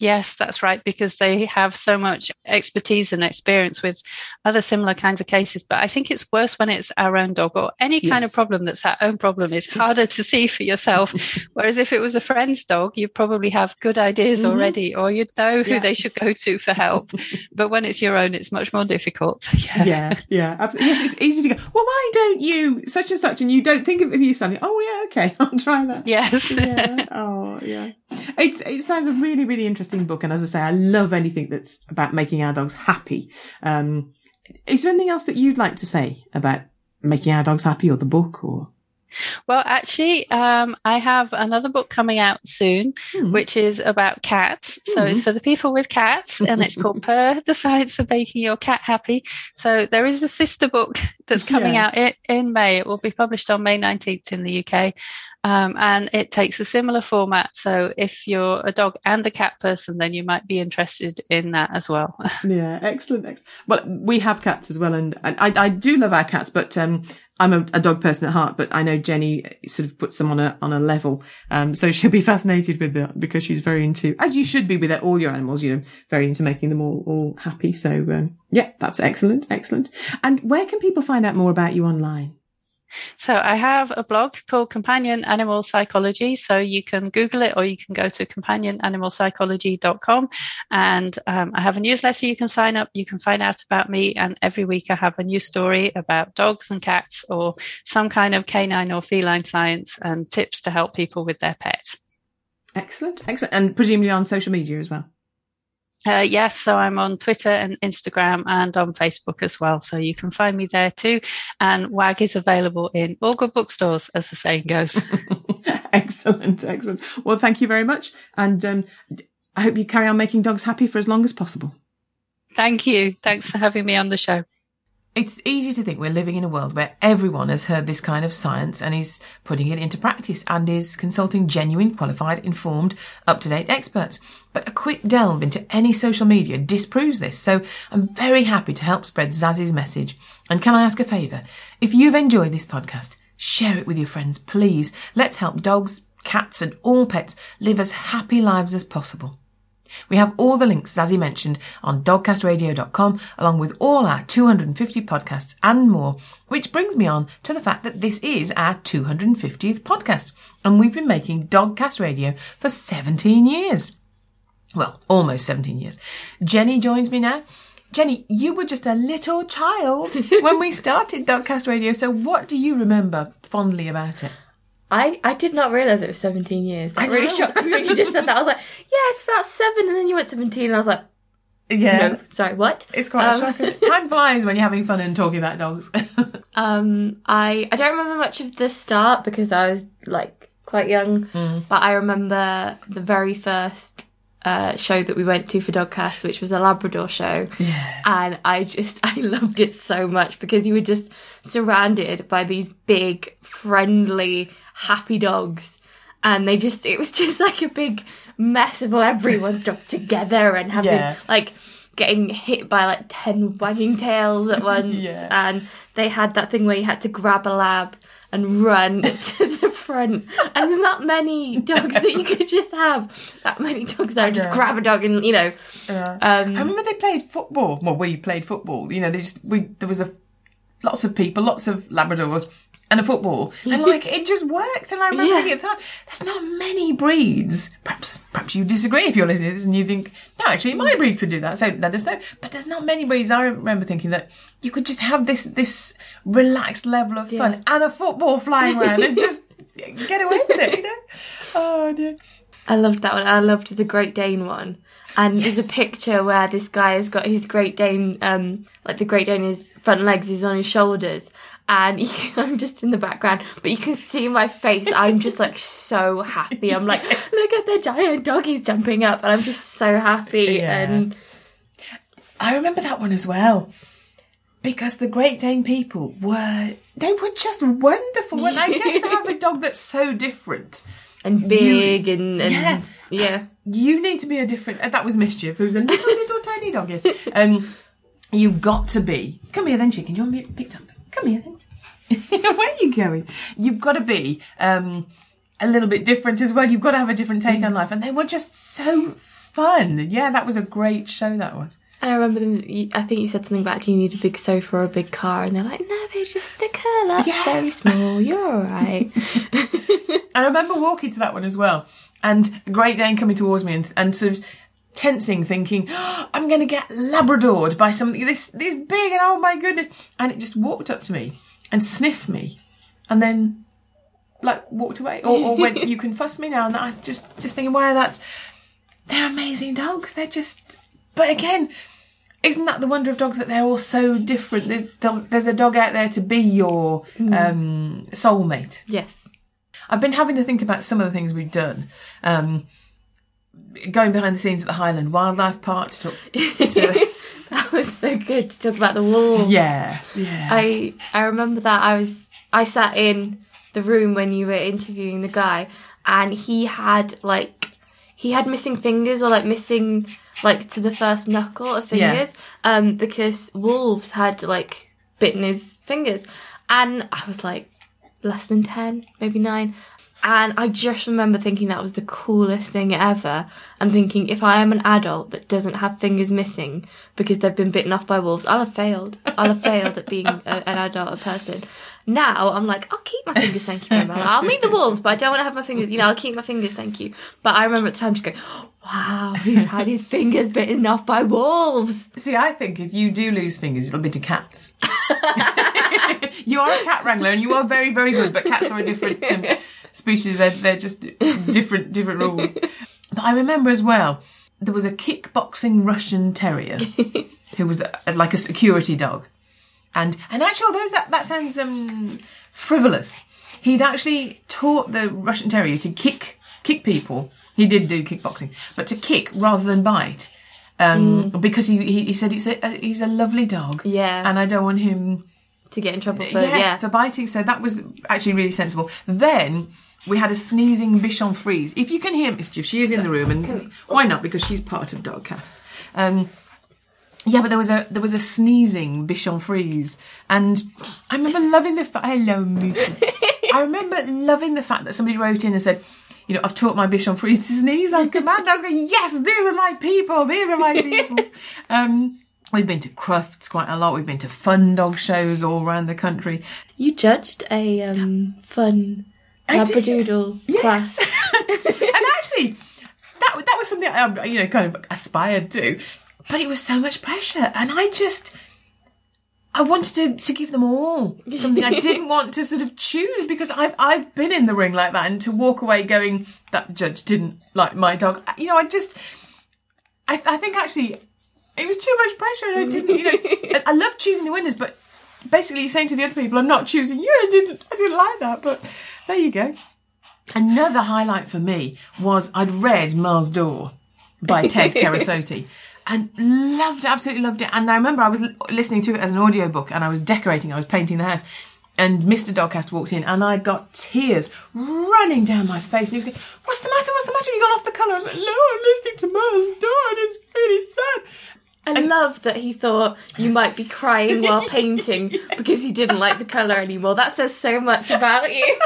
Yes, that's right, because they have so much expertise and experience with other similar kinds of cases. But I think it's worse when it's our own dog or any kind of problem that's our own problem is harder to see for yourself. Whereas if it was a friend's dog, you probably have good ideas mm-hmm. already or you'd know who yeah. they should go to for help. but when it's your own, it's much more difficult. Yeah, yeah, yeah absolutely. Yes, it's easy to go, well, why don't you such and such? And you don't think of, you suddenly, oh, yeah, okay, I'll try that. Yes. yeah. Oh, yeah. It's, it sounds really, really interesting book. And as I say, I love anything that's about making our dogs happy. Um, is there anything else that you'd like to say about making our dogs happy or the book or? Well, actually, um, I have another book coming out soon, mm. which is about cats. Mm. So it's hmm. for the people with cats, and it's called Purr: The Science of Making Your Cat Happy. So there is a sister book that's coming yeah. out in, in May. It will be published on May nineteenth in the UK, um, and it takes a similar format. So if you're a dog and a cat person, then you might be interested in that as well. yeah, excellent, excellent. Well, we have cats as well, and, I, I do love our cats, but um, I'm a, a, dog person at heart. But I know Jenny sort of puts them on a on a level, um, so she'll be fascinated with that because she's very into, as you should be with all your animals, you know, very into making them all all happy. So um, yeah, that's excellent, excellent. And where can people find out more about you online? So I have a blog called Companion Animal Psychology. So you can Google it or you can go to companionanimalpsychology.com. And um, I have a newsletter you can sign up. You can find out about me. And every week I have a new story about dogs and cats or some kind of canine or feline science and tips to help people with their pets. Excellent. Excellent. And presumably on social media as well. Uh, yes, so I'm on Twitter and Instagram and on Facebook as well. So you can find me there too. And WAG is available in all good bookstores, as the saying goes. excellent, excellent. Well, thank you very much. And um, I hope you carry on making dogs happy for as long as possible. Thank you. Thanks for having me on the show. It's easy to think we're living in a world where everyone has heard this kind of science and is putting it into practice and is consulting genuine, qualified, informed, up-to-date experts. But a quick delve into any social media disproves this, so I'm very happy to help spread Zazie's message. And can I ask a favour? If you've enjoyed this podcast, share it with your friends, please. Let's help dogs, cats and all pets live as happy lives as possible. We have all the links Zazie mentioned on dogcastradio.com along with all our 250 podcasts and more, which brings me on to the fact that this is our 250th podcast and we've been making Dogcast Radio for 17 years. well, almost 17 years. Jenny joins me now. Jenny, you were just a little child when we started Dogcast Radio, so what do you remember fondly about it? I, I did not realise it was 17 years. That I really know. shocked me when you just said that. I was like, yeah, it's about seven, and then you went 17, and I was like, Yeah, no, sorry, what? it's quite Um, shocking. Time flies when you're having fun and talking about dogs. Um, I I don't remember much of the start because I was like quite young, but I remember the very first uh, show that we went to for Dogcast, which was a Labrador show, yeah. and I just I loved it so much because you were just surrounded by these big, friendly, happy dogs. And they just, it was just like a big mess of everyone's dogs together and having, Yeah. like, getting hit by like 10 wagging tails at once. Yeah. And they had that thing where you had to grab a lab and run to the front. And there's not many dogs that you could just have that many dogs there. Just grab a dog and, you know. Yeah. Um, I remember they played football. Well, we played football. You know, they just we there was a lots of people, lots of Labradors, and a football, and like it just worked. And I remember Yeah. thinking that there's not many breeds. Perhaps perhaps you disagree if you're listening to this and you think no, actually my breed could do that. So let us know. But there's not many breeds. I remember thinking that you could just have this this relaxed level of fun Yeah. and a football flying around and just get away with it. You know? Oh dear. I loved that one. I loved the Great Dane one. And there's a picture where this guy has got his Great Dane, um, like the Great Dane, his front legs is on his shoulders. And you can, I'm just in the background, but you can see my face. I'm just like so happy. I'm like, look at the giant doggies jumping up. And I'm just so happy. Yeah. And I remember that one as well. Because the Great Dane people were, they were just wonderful. And I guess to have a dog that's so different, and big and, and Yeah. yeah. you need to be a different, and that was Mischief, who's a little, little tiny dog, yes. Um, you've got to be, come here then, chicken, do you want me picked up? Come here then. Where are you going? You've got to be, um, a little bit different as well. You've got to have a different take on life. And they were just so fun. Yeah, that was a great show, that was. And I remember them, I think you said something about do you need a big sofa or a big car? And they're like, no, they're just, the curl up Yeah. very small. You're all right. I remember walking to that one as well, and a Great Dane coming towards me and, and sort of tensing, thinking, "Oh, "I'm going to get Labradored by something this this big," and oh my goodness! And it just walked up to me and sniffed me, and then like walked away, or, or went, "You can fuss me now." And I just just thinking, "Wow, that's they're amazing dogs. They're just." But again. Isn't that the wonder of dogs that they're all so different? There's, there's a dog out there to be your um, soulmate. yes. I've been having to think about some of the things we've done. Um, going behind the scenes at the Highland Wildlife Park to talk to. That was so good to talk about the wolves. yeah, yeah. I I remember that I was I sat in the room when you were interviewing the guy and he had like he had missing fingers or like missing like to the first knuckle of Yeah. fingers um because wolves had like bitten his fingers and I was like less than 10 maybe 9 and I just remember thinking that was the coolest thing ever and thinking if I am an adult that doesn't have fingers missing because they've been bitten off by wolves, I'll have failed. I'll have failed at being a, an adult, a person. Now I'm like, I'll keep my fingers, thank you very. I'll meet the wolves, but I don't want to have my fingers, you know, I'll keep my fingers, thank you. But I remember at the time just going, wow, he's had his fingers bitten off by wolves. See, I think if you do lose fingers, it'll be to cats. you are a cat wrangler, and you are very, very good. But cats are a different um, species. They're, they're just different, different rules. But I remember as well, there was a kickboxing Russian terrier who was a, like a security dog, and and actually, although that that sounds um, frivolous, he'd actually taught the Russian terrier to kick kick people. He did do kickboxing, but to kick rather than bite. Um, because he, he he said he's a, he's a lovely dog, Yeah. and I don't want him To get in trouble for, yeah, yeah. for biting. So that was actually really sensible. Then we had a sneezing Bichon Frise. If you can hear Mischief, she is in the room, and why not? Because she's part of Dogcast. Um, yeah, but there was a there was a sneezing Bichon Frise, and I remember loving the fact. Hello. I remember loving the fact that somebody wrote in and said. You know, I've taught my Bichon Frise to sneeze on command. I was going, yes, these are my people. These are my people. um, we've been to Crufts quite a lot. We've been to fun dog shows all around the country. You judged a um, fun labradoodle class. and actually, that that that was something I you know kind of aspired to, but it was so much pressure, and I just. I wanted to, to give them all something. I didn't want to sort of choose because I've I've been in the ring like that, and to walk away going that judge didn't like my dog. You know, I just I, I think actually it was too much pressure, and I didn't. You know, I, love choosing the winners, but basically you're saying to the other people, I'm not choosing you. I didn't I didn't like that, but there you go. Another highlight for me was I'd read Merle's Door by Ted Kerasote and loved it, absolutely loved it. And I remember I was listening to it as an audiobook and I was decorating, I was painting the house. And Mr. Dogcast walked in and I got tears running down my face. And he was going, What's the matter? What's the matter? Have you gone off the colour? I was like, No, I'm listening to Merle's Door and it's really sad. I love that he thought you might be crying while painting because he didn't like the colour anymore. That says so much about you.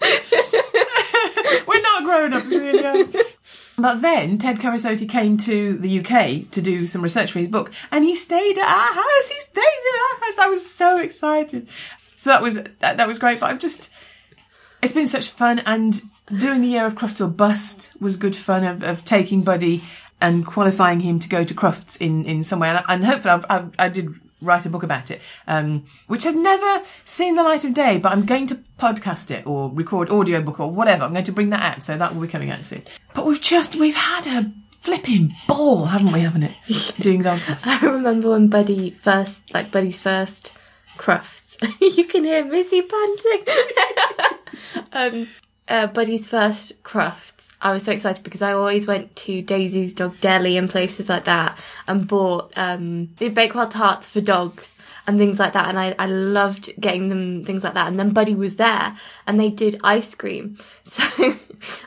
We're not grown ups, really. But then Ted Kerasote came to the UK to do some research for his book, and he stayed at our house. He stayed at our house. I was so excited. So that was that, that was great. But I've just it's been such fun, and doing the year of Crufts or Bust was good fun. Of, of taking Buddy and qualifying him to go to Crufts in in some way, and, and hopefully I've, I've, I did write a book about it, um, which has never seen the light of day. But I'm going to podcast it or record audiobook or whatever. I'm going to bring that out, so that will be coming out soon. But we've just we've had a flipping ball, haven't we? Haven't it? Doing Dogcast. I remember when Buddy first, like Buddy's first crufts. you can hear Missy panting. um, uh, Buddy's first crufts. I was so excited because I always went to Daisy's Dog Deli and places like that and bought um, the Bakewell tarts for dogs and things like that. And I, I loved getting them things like that. And then Buddy was there and they did ice cream. So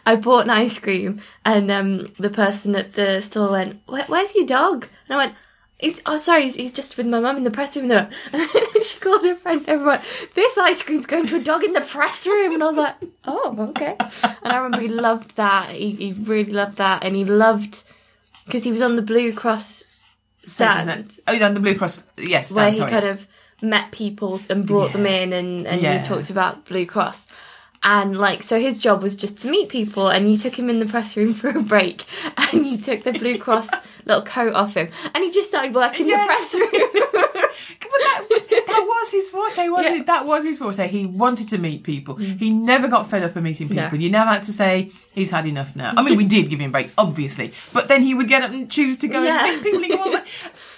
I bought an ice cream and um, the person at the store went, Where, where's your dog? And I went, He's, oh, sorry, he's, he's just with my mum in the press room. And then she called her friend everyone, this ice cream's going to a dog in the press room. And I was like, oh, okay. And I remember he loved that. He, he really loved that. And he loved, because he was on the Blue Cross stand, Oh, yeah, the Blue Cross. Yes, where he sorry. kind of met people and brought them in and, and Yeah. he talked about Blue Cross. And like, so his job was just to meet people, and you took him in the press room for a break, and you took the Blue Cross little coat off him, and he just started working Yes. the press room. But that, that was his forte, wasn't Yeah. it? That was his forte. He wanted to meet people. Mm. He never got fed up of meeting people. No. You never had to say he's had enough now. I mean, we did give him breaks, obviously, but then he would get up and choose to go Yeah. and meet people.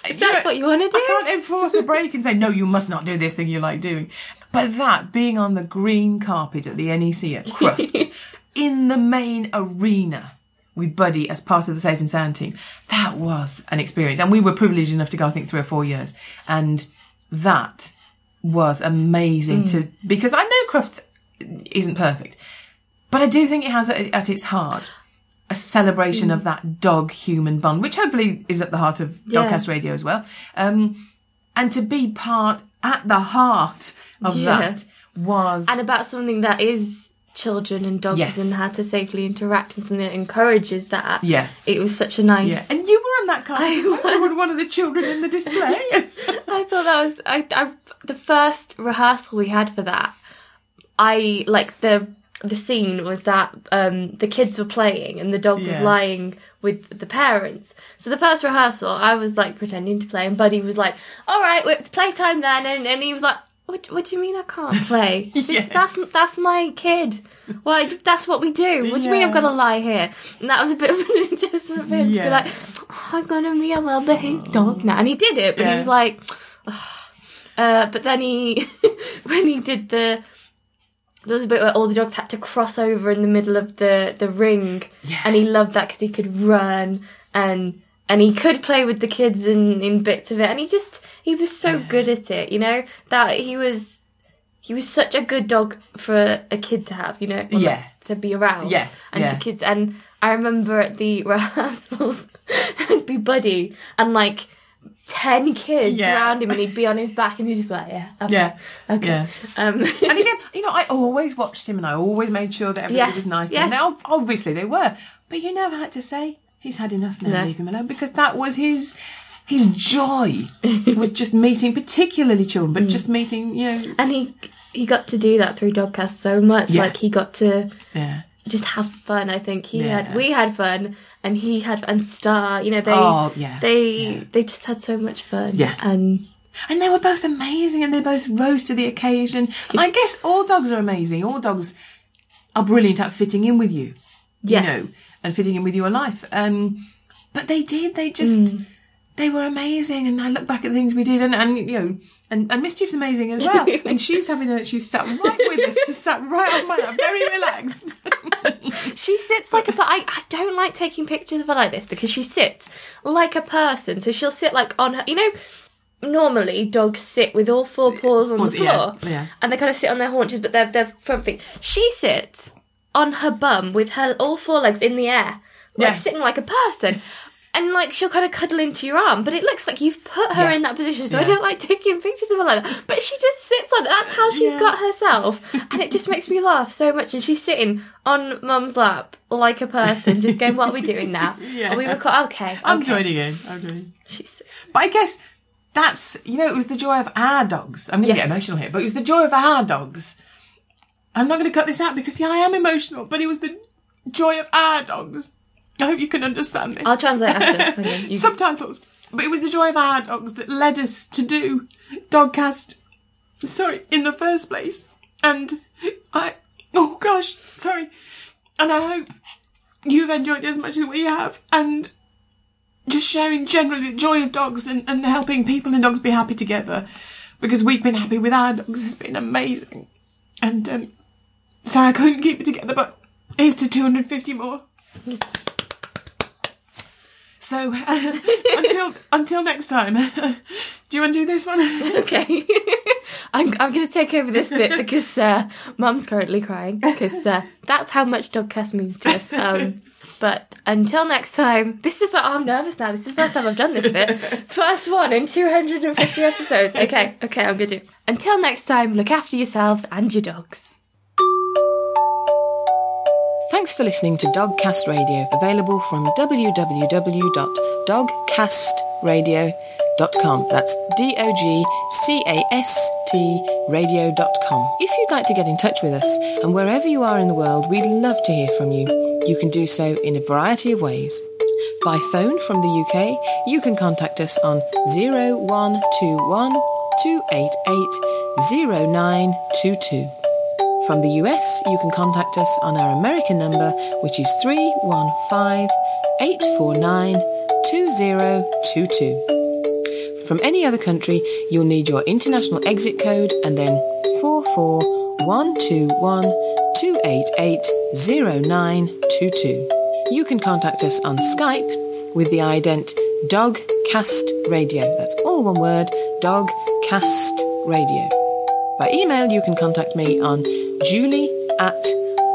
If that's what you want to do. I can't enforce a break and say no, you must not do this thing you like doing. But that being on the green carpet at the NEC at Crufts in the main arena with Buddy as part of the Safe and Sound team, that was an experience. And we were privileged enough to go, I think, three or four years. And that was amazing to, because I know Crufts isn't perfect, but I do think it has at, at its heart a celebration of that dog human bond, which hopefully is at the heart of Yeah. Dogcast Radio as well. Um, and to be part at the heart of Yeah. that was and about something that is children and dogs Yes. and how to safely interact and something that encourages that. yeah, It was such a nice. yeah. And you were on that carpet I as. You was. were one of the children in the display. I thought that was I, I the first rehearsal we had for that. I like the the scene was that um the kids were playing and the dog was lying with the parents. So the first rehearsal, I was like pretending to play, and Buddy was like, "All right, well, it's playtime then," and and he was like. What, what do you mean I can't play? Yes. That's that's my kid. Why? That's what we do. What do you mean I've got to lie here? And that was a bit of an adjustment for him to be like, oh, "I'm gonna be a well-behaved dog now," and he did it. But he was like, uh, but then he, when he did the, there was a bit where all the dogs had to cross over in the middle of the the ring, Yeah. and he loved that because he could run and and he could play with the kids in in bits of it, and he just he was so good at it, you know that he was. He was such a good dog for a kid to have, you know, or Yeah. like, to be around, Yeah, and yeah. to kids. And I remember at the rehearsals, it'd be Buddy and like ten kids Yeah. around him, and he'd be on his back, and he'd just be like, "Yeah, okay, yeah, okay." yeah. Um, And again, you know, I always watched him and I always made sure that everybody Yes, was nice to yes. him. Now, obviously they were, but you never had to say, he's had enough now, No. leave him alone, because that was his, his joy was just meeting, particularly children, Mm. but just meeting, you know, and he he got to do that through Dogcast so much. Yeah. Like he got to yeah. Just have fun. I think he Yeah. had, we had fun, and he had, and Star. You know, they, Oh, yeah, they, yeah. they just had so much fun. Yeah. and And they were both amazing and they both rose to the occasion. And I guess all dogs are amazing. All dogs are brilliant at fitting in with you. yes, You know, and fitting in with your life. Um but they did, they just Mm. They were amazing and I look back at the things we did and, and you know and, and Mischief's amazing as well. and she's having a she's sat right with us, just sat right on my lap, very relaxed. she sits like a. I, I don't like taking pictures of her like this because she sits like a person. So she'll sit like on her. You know, normally dogs sit with all four uh, paws on the Paws, yeah, floor, yeah. and they kind of sit on their haunches, but they're their front feet. She sits on her bum with her all four legs in the air, like Yeah. sitting like a person. And like she'll kind of cuddle into your arm, but it looks like you've put her Yeah. in that position. So I don't like taking pictures of her like that. But she just sits on. That's how she's Yeah. got herself, and it just makes me laugh so much. And she's sitting on Mum's lap like a person, just going, "What are we doing now? Yeah. Are we record? Okay, I'm okay." joining in. I'm joining. She's But I guess that's you know, it was the joy of our dogs. I'm gonna Yes. get emotional here, but it was the joy of our dogs. I'm not gonna cut this out because yeah, I am emotional, but it was the joy of our dogs. I hope you can understand this. I'll translate after. You- Subtitles. But it was the joy of our dogs that led us to do Dogcast. Sorry, in the first place. And I oh gosh, sorry. And I hope you've enjoyed as much as we have. And just sharing generally the joy of dogs and, and helping people and dogs be happy together. Because we've been happy with our dogs has been amazing. And um sorry I couldn't keep it together, but here's to two hundred and fifty more. So until until next time, do you want to do this one? okay. I'm I'm gonna take over this bit because uh, Mum's currently crying because uh, that's how much dog Dogcast means to us. Um, but until next time, this is. the- I'm nervous now. This is the first time I've done this bit. First one in 250 episodes. Okay, okay, I'm gonna do. Until next time, look after yourselves and your dogs. Thanks for listening to Dogcast Radio, available from www.dogcastradio.com. That's D O G C A S T radio.com. If you'd like to get in touch with us, and wherever you are in the world, we'd love to hear from you. You can do so in a variety of ways. By phone from the UK, you can contact us on 0121 288 0922. From the US, you can contact us on our American number, which is 315 849 2022. From any other country, you'll need your international exit code and then 44121 288 You can contact us on Skype with the ident Dogcast Radio. That's all one word, Dogcast Radio. By email, you can contact me on julie at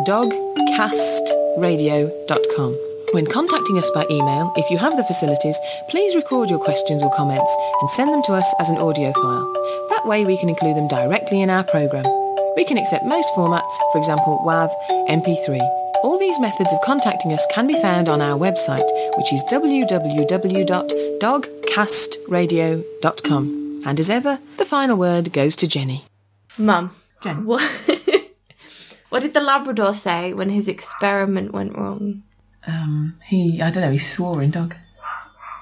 dogcastradio.com. When contacting us by email, if you have the facilities, please record your questions or comments and send them to us as an audio file. That way we can include them directly in our programme. We can accept most formats, for example WAV, MP3. All these methods of contacting us can be found on our website, which is www.dogcastradio.com. And as ever, the final word goes to Jenny. Mum, Jen. what, what did the Labrador say when his experiment went wrong? Um, he, I don't know, he swore in dog.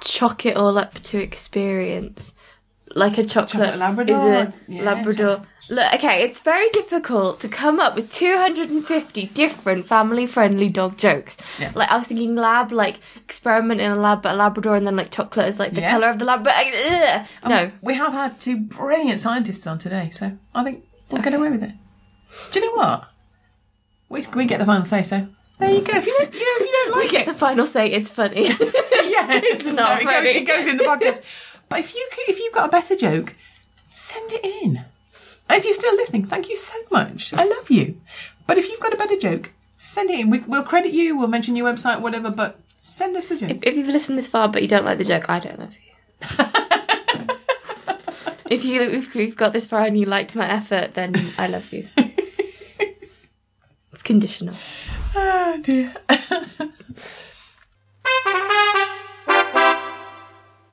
Chalk it all up to experience. Like a chocolate, Chocolate Labrador? is a Yeah, Labrador. Look, okay, it's very difficult to come up with 250 different family-friendly dog jokes. Yeah. Like I was thinking lab, like experiment in a lab, but a Labrador, and then like chocolate is like the Yeah. color of the lab. But uh, no, We have had two brilliant scientists on today, so I think we'll get away with it. Do you know what? We, we get the final say, so there you go. If you don't, you know, if you don't like it, the final say it's funny. yeah, it's not it, funny. goes, it goes in the podcast. But if you if you've got a better joke, send it in. If you're still listening, thank you so much. I love you. But if you've got a better joke, send it in. We, we'll credit you. We'll mention your website, whatever. But send us the joke. if you've listened this far but you don't like the joke, I don't love you. if you if you've got this far and you liked my effort, then I love you. it's conditional. Oh dear.